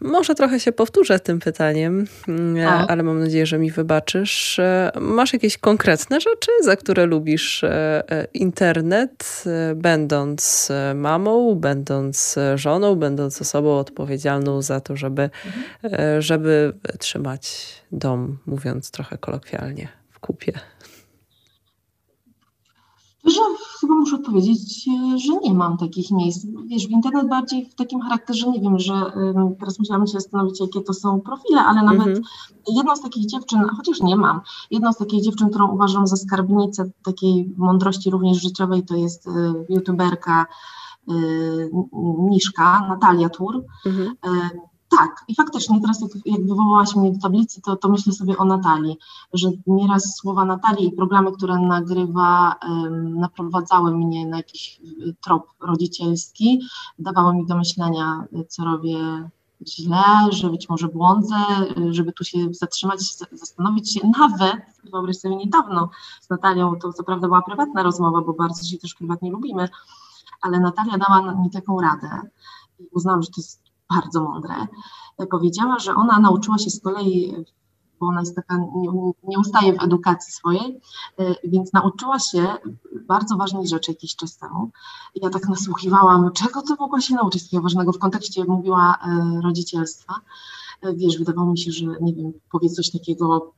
Może trochę się powtórzę tym pytaniem, mm, tak. ale mam nadzieję, że mi wybaczysz. Masz jakieś konkretne rzeczy, za które lubisz e, e, internet, e, będąc mamą, będąc żoną, będąc osobą odpowiedzialną za to, żeby, mhm. żeby trzymać dom, mówiąc trochę kolokwialnie, w kupie? Że chyba muszę odpowiedzieć, że nie mam takich miejsc. Wiesz, w internet bardziej w takim charakterze, nie wiem, że teraz musiałam się zastanowić, jakie to są profile, ale nawet mm -hmm. jedną z takich dziewczyn, chociaż nie mam, jedną z takich dziewczyn, którą uważam za skarbnicę takiej mądrości również życiowej, to jest y, youtuberka y, Niszka, Natalia Tur. Mm -hmm. Tak, i faktycznie teraz jak, jak wywołałaś mnie do tablicy, to, to myślę sobie o Natalii, że nieraz słowa Natalii i programy, które nagrywa, naprowadzały mnie na jakiś y, trop rodzicielski, dawały mi do myślenia, co robię źle, że być może błądzę, żeby tu się zatrzymać, zastanowić się, nawet, wyobraź sobie niedawno z Natalią, to co prawda była prywatna rozmowa, bo bardzo się też prywatnie lubimy, ale Natalia dała mi taką radę. I uznałam, że to jest bardzo mądre, powiedziała, że ona nauczyła się z kolei, bo ona jest taka, nie, nie ustaje w edukacji swojej, więc nauczyła się bardzo ważnej rzeczy jakiś czas temu. Ja tak nasłuchiwałam, czego to mogła się nauczyć takiego ważnego w kontekście, mówiła, e, rodzicielstwa. E, wiesz, wydawało mi się, że nie wiem, powie coś takiego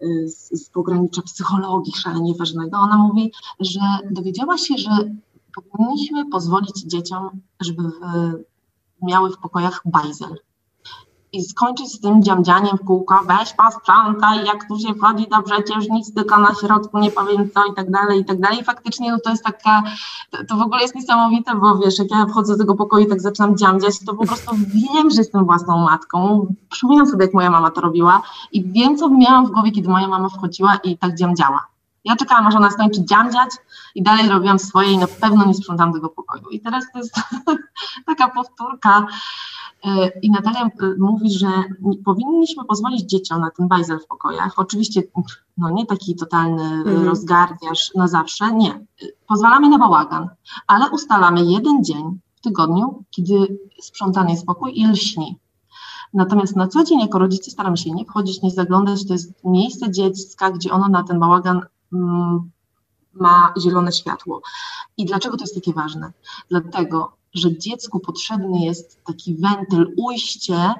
e, z, z pogranicza psychologii szalenie ważnego. Ona mówi, że dowiedziała się, że powinniśmy pozwolić dzieciom, żeby w miały w pokojach bajzel. I skończyć z tym dziamdzianiem w kółko, weź posprzątaj, jak tu się wchodzi, to przecież nic tylko na środku, nie powiem co i tak dalej, i tak dalej. Faktycznie no to jest taka, to, w ogóle jest niesamowite, bo wiesz, jak ja wchodzę do tego pokoju i tak zaczynam dziamdziać, to po prostu wiem, że jestem własną matką. Przypominam sobie, jak moja mama to robiła i wiem, co miałam w głowie, kiedy moja mama wchodziła i tak dziamdziała. Ja czekałam, aż ona skończy dziamdziać i dalej robiłam swoje i na pewno nie sprzątam tego pokoju. I teraz to jest taka powtórka. E, I Natalia e, mówi, że powinniśmy pozwolić dzieciom na ten bajzel w pokojach. Oczywiście no nie taki totalny rozgardiarz na zawsze, nie. Pozwalamy na bałagan, ale ustalamy jeden dzień w tygodniu, kiedy sprzątany jest pokój i lśni. Natomiast na co dzień jako rodzice staramy się nie wchodzić, nie zaglądać. To jest miejsce dziecka, gdzie ono na ten bałagan mm, ma zielone światło. I dlaczego to jest takie ważne? Dlatego, że dziecku potrzebny jest taki wentyl, ujście,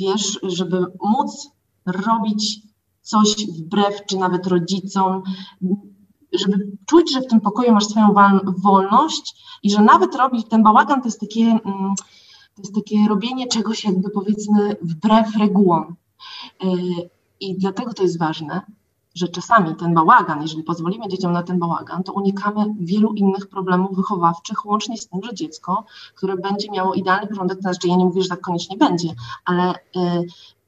wiesz, żeby móc robić coś wbrew, czy nawet rodzicom, żeby czuć, że w tym pokoju masz swoją wolność i że nawet robić ten bałagan to jest takie, mm, to jest takie robienie czegoś jakby powiedzmy wbrew regułom. Y, I dlatego to jest ważne, że czasami ten bałagan, jeżeli pozwolimy dzieciom na ten bałagan, to unikamy wielu innych problemów wychowawczych, łącznie z tym, że dziecko, które będzie miało idealny porządek, to znaczy ja nie mówię, że tak koniecznie będzie, ale y,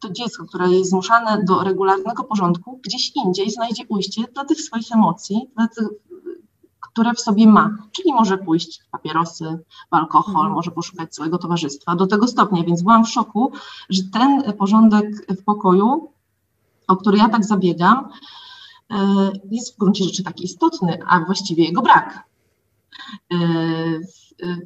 to dziecko, które jest zmuszane do regularnego porządku, gdzieś indziej znajdzie ujście dla tych swoich emocji, dla tych, które w sobie ma. Czyli może pójść w papierosy, w alkohol, mhm. może poszukać swojego towarzystwa. Do tego stopnia, więc byłam w szoku, że ten porządek w pokoju o który ja tak zabiegam, jest w gruncie rzeczy taki istotny, a właściwie jego brak. E, e,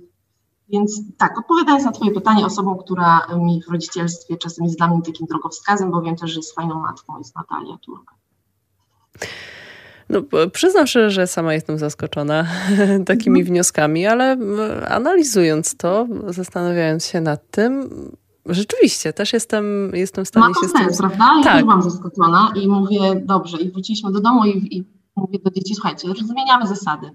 więc tak, odpowiadając na Twoje pytanie, osobą, która mi w rodzicielstwie czasem jest dla mnie takim drogowskazem, bo wiem też, że jest fajną matką, jest Natalia Turka. No, przyznam szczerze, że sama jestem zaskoczona takimi mhm. wnioskami, ale analizując to, zastanawiając się nad tym, Rzeczywiście, też jestem, jestem w stanie Ma to się sens, z tym... prawda? Ja tak. też byłam zaskoczona i mówię, dobrze, i wróciliśmy do domu i, i mówię do dzieci, słuchajcie, zmieniamy zasady.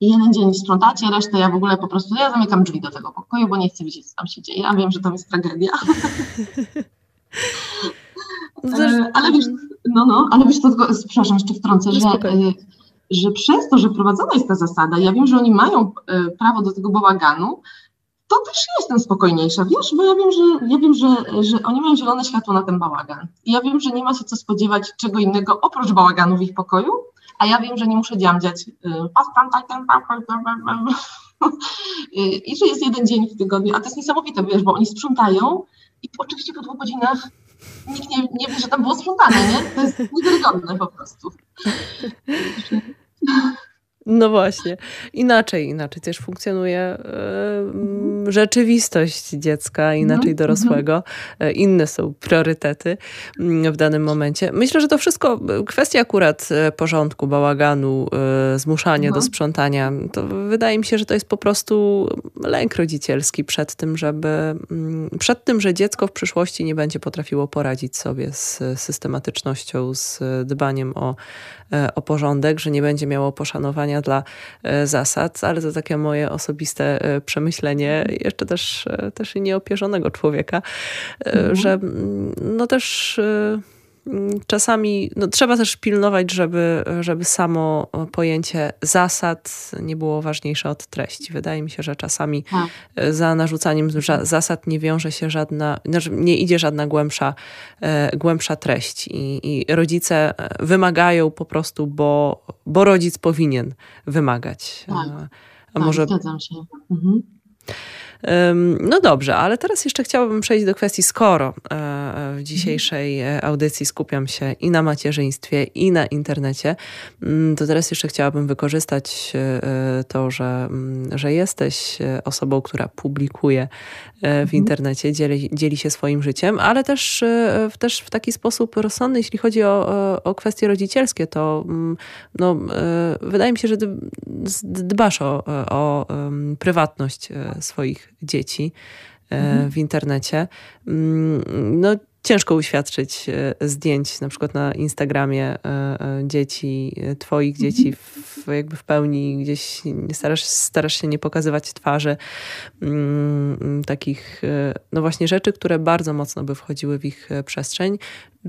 I jeden dzień sprzątacie, resztę ja w ogóle po prostu, ja zamykam drzwi do tego pokoju, bo nie chcę widzieć, co tam się dzieje. Ja wiem, że to jest tragedia. No ale wiesz, no, no, ale wiesz, to, przepraszam, jeszcze wtrącę, że, e, że przez to, że prowadzona jest ta zasada, ja wiem, że oni mają e, prawo do tego bałaganu, to też jestem spokojniejsza, wiesz, bo ja wiem, że, ja wiem, że, że oni mają zielone światło na ten bałagan. I ja wiem, że nie ma się co spodziewać czego innego oprócz bałaganu w ich pokoju, a ja wiem, że nie muszę dziamdziać i że jest jeden dzień w tygodniu, a to jest niesamowite, wiesz, bo oni sprzątają i oczywiście po dwóch godzinach nikt nie, nie wie, że tam było sprzątane, nie? To jest niewiarygodne po prostu. No właśnie. Inaczej, inaczej też funkcjonuje y, rzeczywistość dziecka, inaczej mm -hmm. dorosłego. Y, inne są priorytety y, w danym momencie. Myślę, że to wszystko, kwestia akurat porządku, bałaganu, zmuszania do sprzątania, to wydaje mi się, że to jest po prostu lęk rodzicielski przed tym, żeby, mm, przed tym, że dziecko w przyszłości nie będzie potrafiło poradzić sobie z systematycznością, z dbaniem o, o porządek, że nie będzie miało poszanowania dla e, zasad, ale to takie moje osobiste e, przemyślenie, jeszcze też, e, też i nieopierzonego człowieka, mhm. że mm, no też czasami no, trzeba też pilnować, żeby, żeby samo pojęcie zasad nie było ważniejsze od treści. Wydaje mi się, że czasami tak. E, za narzucaniem zasad nie wiąże się żadna, znaczy nie idzie żadna głębsza, e, głębsza treść. I, I rodzice e, wymagają po prostu, bo, bo rodzic powinien wymagać. Tak. A, a tak, może... Zgadzam się. Mhm. No dobrze, ale teraz jeszcze chciałabym przejść do kwestii, skoro e, w dzisiejszej e, audycji skupiam się i na macierzyństwie, i na internecie, mm, to teraz jeszcze chciałabym wykorzystać e, to, że, mm, że jesteś osobą, która publikuje w mhm. internecie, dzieli, dzieli się swoim życiem, ale też, też w taki sposób rozsądny, jeśli chodzi o, o kwestie rodzicielskie, to mm, no, wydaje mi się, że dbasz o, o prywatność swoich dzieci e, mhm. w internecie. Mm, no, ciężko uświadczyć e, zdjęć na przykład na Instagramie e, dzieci, twoich dzieci mhm. w, jakby w pełni gdzieś starasz, starasz się nie pokazywać twarzy mm, takich no właśnie rzeczy, które bardzo mocno by wchodziły w ich przestrzeń.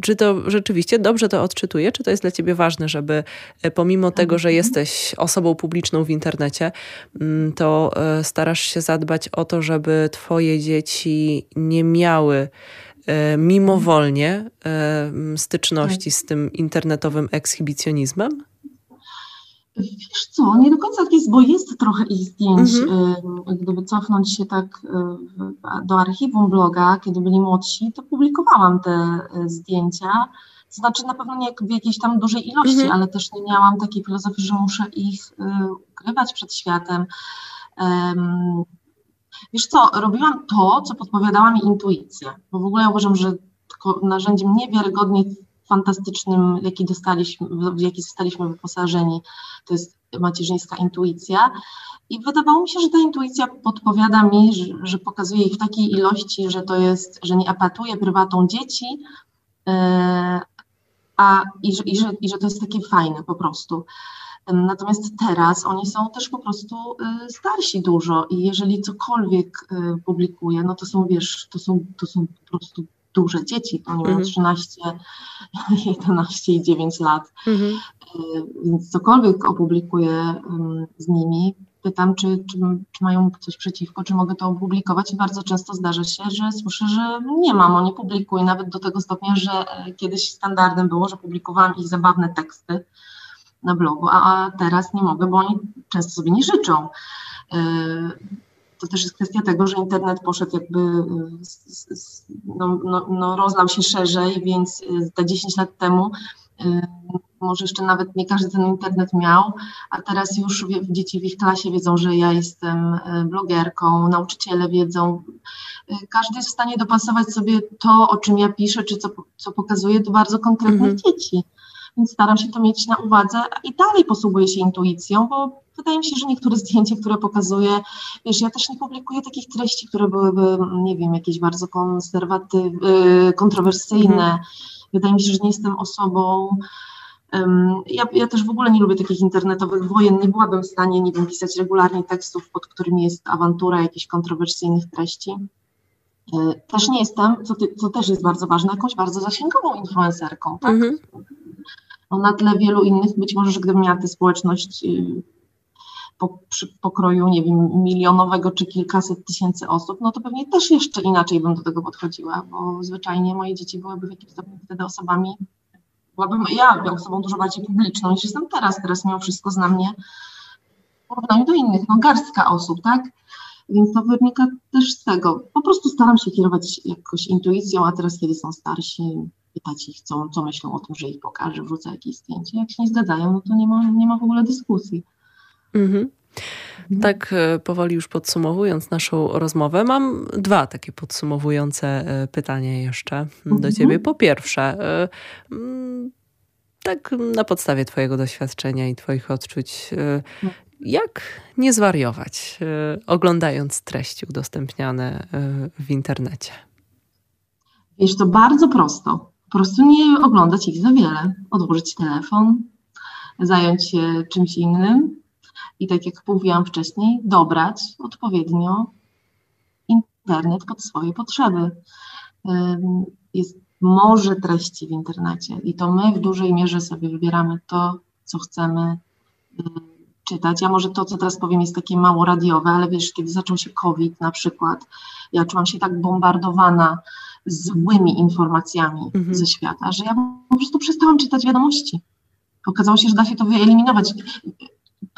Czy to rzeczywiście dobrze to odczytuje? Czy to jest dla ciebie ważne, żeby e, pomimo tego, że jesteś osobą publiczną w internecie, mm, to e, starasz się zadbać o to, żeby twoje dzieci nie miały e, mimowolnie styczności z tym internetowym ekshibicjonizmem? Wiesz co, nie do końca tak jest, bo jest trochę ich zdjęć. Mhm. Gdyby cofnąć się tak do archiwum bloga, kiedy byli młodsi, to publikowałam te zdjęcia. To znaczy na pewno nie w jakiejś tam dużej ilości, mhm. ale też nie miałam takiej filozofii, że muszę ich ukrywać przed światem. Wiesz co, robiłam to, co podpowiadała mi intuicja, bo w ogóle uważam, że narzędziem niewiarygodnie fantastycznym, jaki dostaliśmy, w jaki zostaliśmy wyposażeni, to jest macierzyńska intuicja. I wydawało mi się, że ta intuicja podpowiada mi, że, że pokazuje ich w takiej ilości, że to jest, że nie apatuje prywatą dzieci, yy, a, i, i, że, i że to jest takie fajne po prostu. Natomiast teraz oni są też po prostu y, starsi dużo i jeżeli cokolwiek y, publikuję, no to są, wiesz, to są, to są po prostu duże dzieci, oni mają 13, 11 i 9 lat, mhm. Y, więc cokolwiek opublikuję z nimi, pytam, czy, czy, czy, mają coś przeciwko, czy mogę to opublikować i bardzo często zdarza się, że słyszę, że nie mam, nie publikuję, nawet do tego stopnia, że e, kiedyś standardem było, że publikowałam ich zabawne teksty na blogu, a teraz nie mogę, bo oni często sobie nie życzą. Y, to też jest kwestia tego, że internet poszedł jakby, no, no, no rozlał się szerzej, więc y, te 10 lat temu może jeszcze nawet nie każdy ten internet miał, a teraz już dzieci w ich klasie wiedzą, że ja jestem blogerką, nauczyciele wiedzą. Każdy jest w stanie dopasować sobie to, o czym ja piszę, czy co, co pokazuję do bardzo konkretnych -hmm. dzieci. Więc staram się to mieć na uwadze i dalej posługuję się intuicją, bo wydaje mi się, że niektóre zdjęcia, które pokazuję, wiesz, ja też nie publikuję takich treści, które byłyby, nie wiem, jakieś bardzo konserwatywne, y, kontrowersyjne. Mhm. Wydaje mi się, że nie jestem osobą, ja, ja, też w ogóle nie lubię takich internetowych wojen. Nie byłabym w stanie, nie wiem, pisać regularnie tekstów, pod którymi jest awantura jakichś kontrowersyjnych treści. Y, też nie jestem, co, ty, co też jest bardzo ważne, jakąś bardzo zasięgową influencerką, tak? Mhm. No, na tle wielu innych, być może, że gdybym miała tę społeczność y, po, przy pokroju, nie wiem, milionowego czy kilkaset tysięcy osób, no to pewnie też jeszcze inaczej bym do tego podchodziła, bo zwyczajnie moje dzieci byłyby w jakimś stopniu wtedy osobami, byłabym ja osobą dużo bardziej publiczną niż jestem teraz. Teraz mimo wszystko zna mnie w porównaniu do innych, no garstka osób, tak? Więc to wynika też z tego. Po prostu staram się kierować jakoś intuicją, a teraz, kiedy są starsi, pytać ich, co, co myślą o tym, że ich pokażę, wrzucę jakieś zdjęcie. Jak się nie zgadzają, no to nie ma, nie ma w ogóle dyskusji. Mhm. Mhm. Tak e, powoli już podsumowując naszą rozmowę, mam dwa takie podsumowujące e, pytania jeszcze mhm. do ciebie. Po pierwsze, e, tak na podstawie twojego doświadczenia i twoich odczuć, jak nie zwariować, oglądając treści udostępniane w internecie? Wiesz, to bardzo prosto. Po prostu nie oglądać ich za wiele. Odłożyć telefon, zająć się czymś innym, i tak jak mówiłam wcześniej, dobrać odpowiednio internet pod swoje potrzeby. Jest morze treści w internecie i to my w dużej mierze sobie wybieramy to, co chcemy czytać. Ja może to, co teraz powiem, jest takie mało radiowe, ale wiesz, kiedy zaczął się COVID na przykład, ja czułam się tak bombardowana złymi informacjami mhm. ze świata, że ja po prostu przestałam czytać wiadomości. Okazało się, że da się to wyeliminować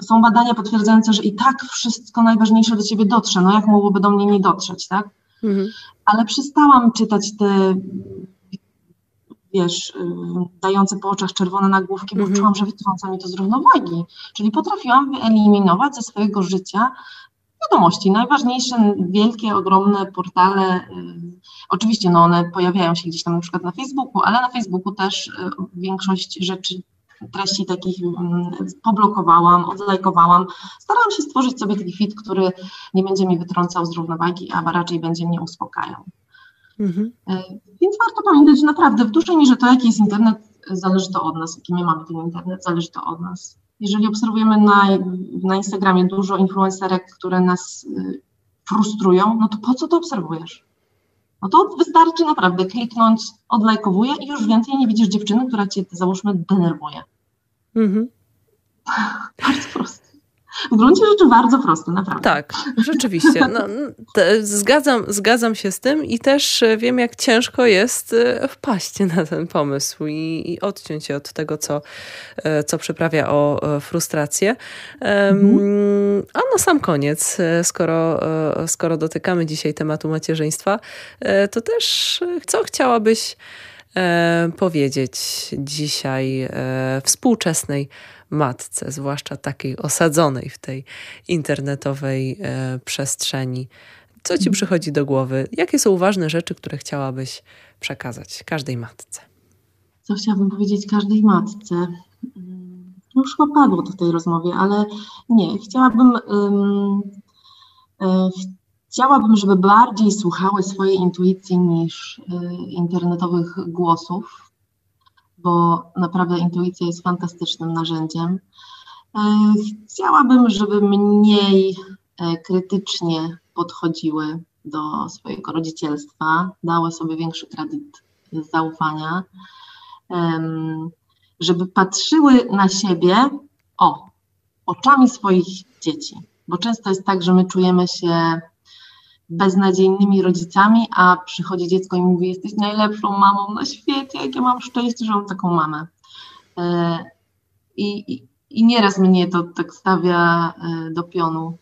są badania potwierdzające, że i tak wszystko najważniejsze do ciebie dotrze. No jak mogłoby do mnie nie dotrzeć, tak? Mhm. Ale przestałam czytać te, wiesz, y, dające po oczach czerwone nagłówki, bo mhm. czułam, że wytrąca mi to z równowagi. Czyli potrafiłam wyeliminować ze swojego życia wiadomości. Najważniejsze, wielkie, ogromne portale, y, oczywiście no one pojawiają się gdzieś tam na przykład na Facebooku, ale na Facebooku też y, większość rzeczy treści takich mm, poblokowałam, odlajkowałam. Starałam się stworzyć sobie taki fit, który nie będzie mi wytrącał z równowagi, a raczej będzie mnie uspokajał. Mhm. E, więc warto pamiętać, że naprawdę w dużej mierze to, jaki jest internet, zależy to od nas, jaki my mamy ten internet, zależy to od nas. Jeżeli obserwujemy na, na Instagramie dużo influencerek, które nas y, frustrują, no to po co to obserwujesz? no to wystarczy naprawdę kliknąć, odlajkowuję i już więcej nie widzisz dziewczyny, która cię, załóżmy, denerwuje. Mhm. Bardzo proste. W gruncie rzeczy bardzo proste, naprawdę. Tak, rzeczywiście. No, te, zgadzam, zgadzam się z tym i też e, wiem, jak ciężko jest e, wpaść na ten pomysł i, i odciąć się od tego, co, e, co przyprawia o frustrację. Mhm. A na sam koniec, skoro, skoro dotykamy dzisiaj tematu macierzyństwa, to też co chciałabyś powiedzieć dzisiaj współczesnej matce, zwłaszcza takiej osadzonej w tej internetowej e, przestrzeni. Co ci przychodzi do głowy? Jakie są ważne rzeczy, które chciałabyś przekazać każdej matce? Co chciałabym powiedzieć każdej matce? Mm, no już chyba padło to w tej rozmowie, ale nie. Chciałabym, um, chciałabym, żeby bardziej słuchały swojej intuicji niż y, internetowych głosów bo naprawdę intuicja jest fantastycznym narzędziem. E, chciałabym, żeby mniej e, krytycznie podchodziły do swojego rodzicielstwa, dały sobie większy kredyt zaufania, żeby patrzyły na siebie o, oczami swoich dzieci. Bo często jest tak, że my czujemy się beznadziejnymi rodzicami, a przychodzi dziecko i mówi: Jesteś najlepszą mamą na świecie, jakie mam szczęście, że mam taką mamę. E, I, i, i nieraz mnie to tak stawia e, do pionu.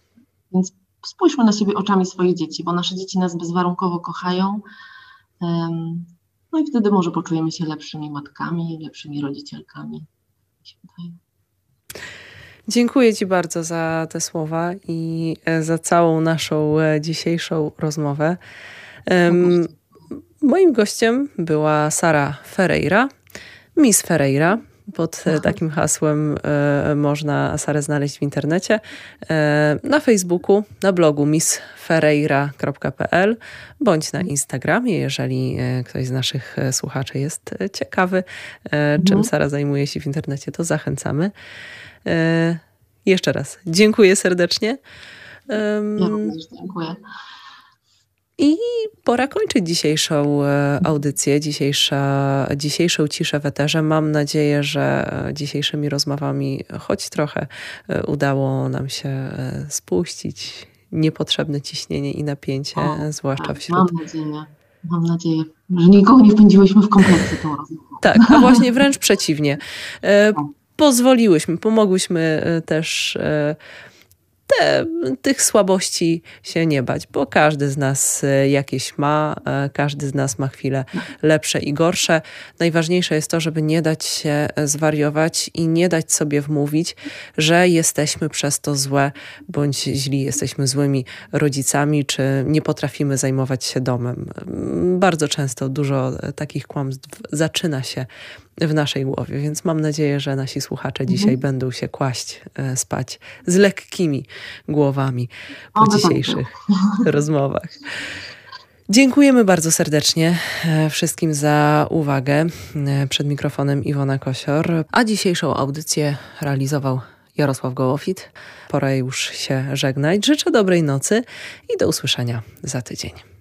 Więc spójrzmy na siebie oczami swoich dzieci, bo nasze dzieci nas bezwarunkowo kochają. No i wtedy może poczujemy się lepszymi matkami, lepszymi rodzicielkami. Dziękuję Ci bardzo za te słowa i e, za całą naszą e, dzisiejszą rozmowę. Moim gościem była Sara Ferreira, Miss Ferreira. Pod e, takim hasłem można Sarę znaleźć w internecie, na Facebooku, na blogu missferreira.pl bądź na Instagramie, jeżeli ktoś z naszych słuchaczy jest ciekawy, czym mhm. Sara zajmuje się w internecie, to zachęcamy. E, jeszcze raz dziękuję serdecznie. Ja również dziękuję. I pora kończyć dzisiejszą e, audycję, dzisiejsza, dzisiejszą ciszę w eterze. Mam nadzieję, że dzisiejszymi rozmowami choć trochę e, udało nam się spuścić niepotrzebne ciśnienie i napięcie, o, zwłaszcza tak, wśród... Mam nadzieję. Mam nadzieję, że nikogo nie wpędziłyśmy w kompleksy tą rozmową. Tak, a właśnie wręcz przeciwnie. Pozwoliłyśmy, pomogłyśmy e, też e, te, tych słabości się nie bać, bo każdy z nas e, jakieś ma, każdy z nas ma chwile lepsze i gorsze. Najważniejsze jest to, żeby nie dać się zwariować i nie dać sobie wmówić, że jesteśmy przez to złe bądź źli, jesteśmy złymi rodzicami, czy nie potrafimy zajmować się domem. Bardzo często dużo takich kłamstw zaczyna się w naszej głowie, więc mam nadzieję, że nasi słuchacze mhm. dzisiaj będą się kłaść e, spać z lekkimi głowami po tak. dzisiejszych rozmowach. Dziękujemy bardzo serdecznie e, wszystkim za uwagę. E, przed mikrofonem Iwona Kosior, a dzisiejszą audycję realizował Jarosław Gołofit. Pora już się żegnać. Życzę dobrej nocy i do usłyszenia za tydzień.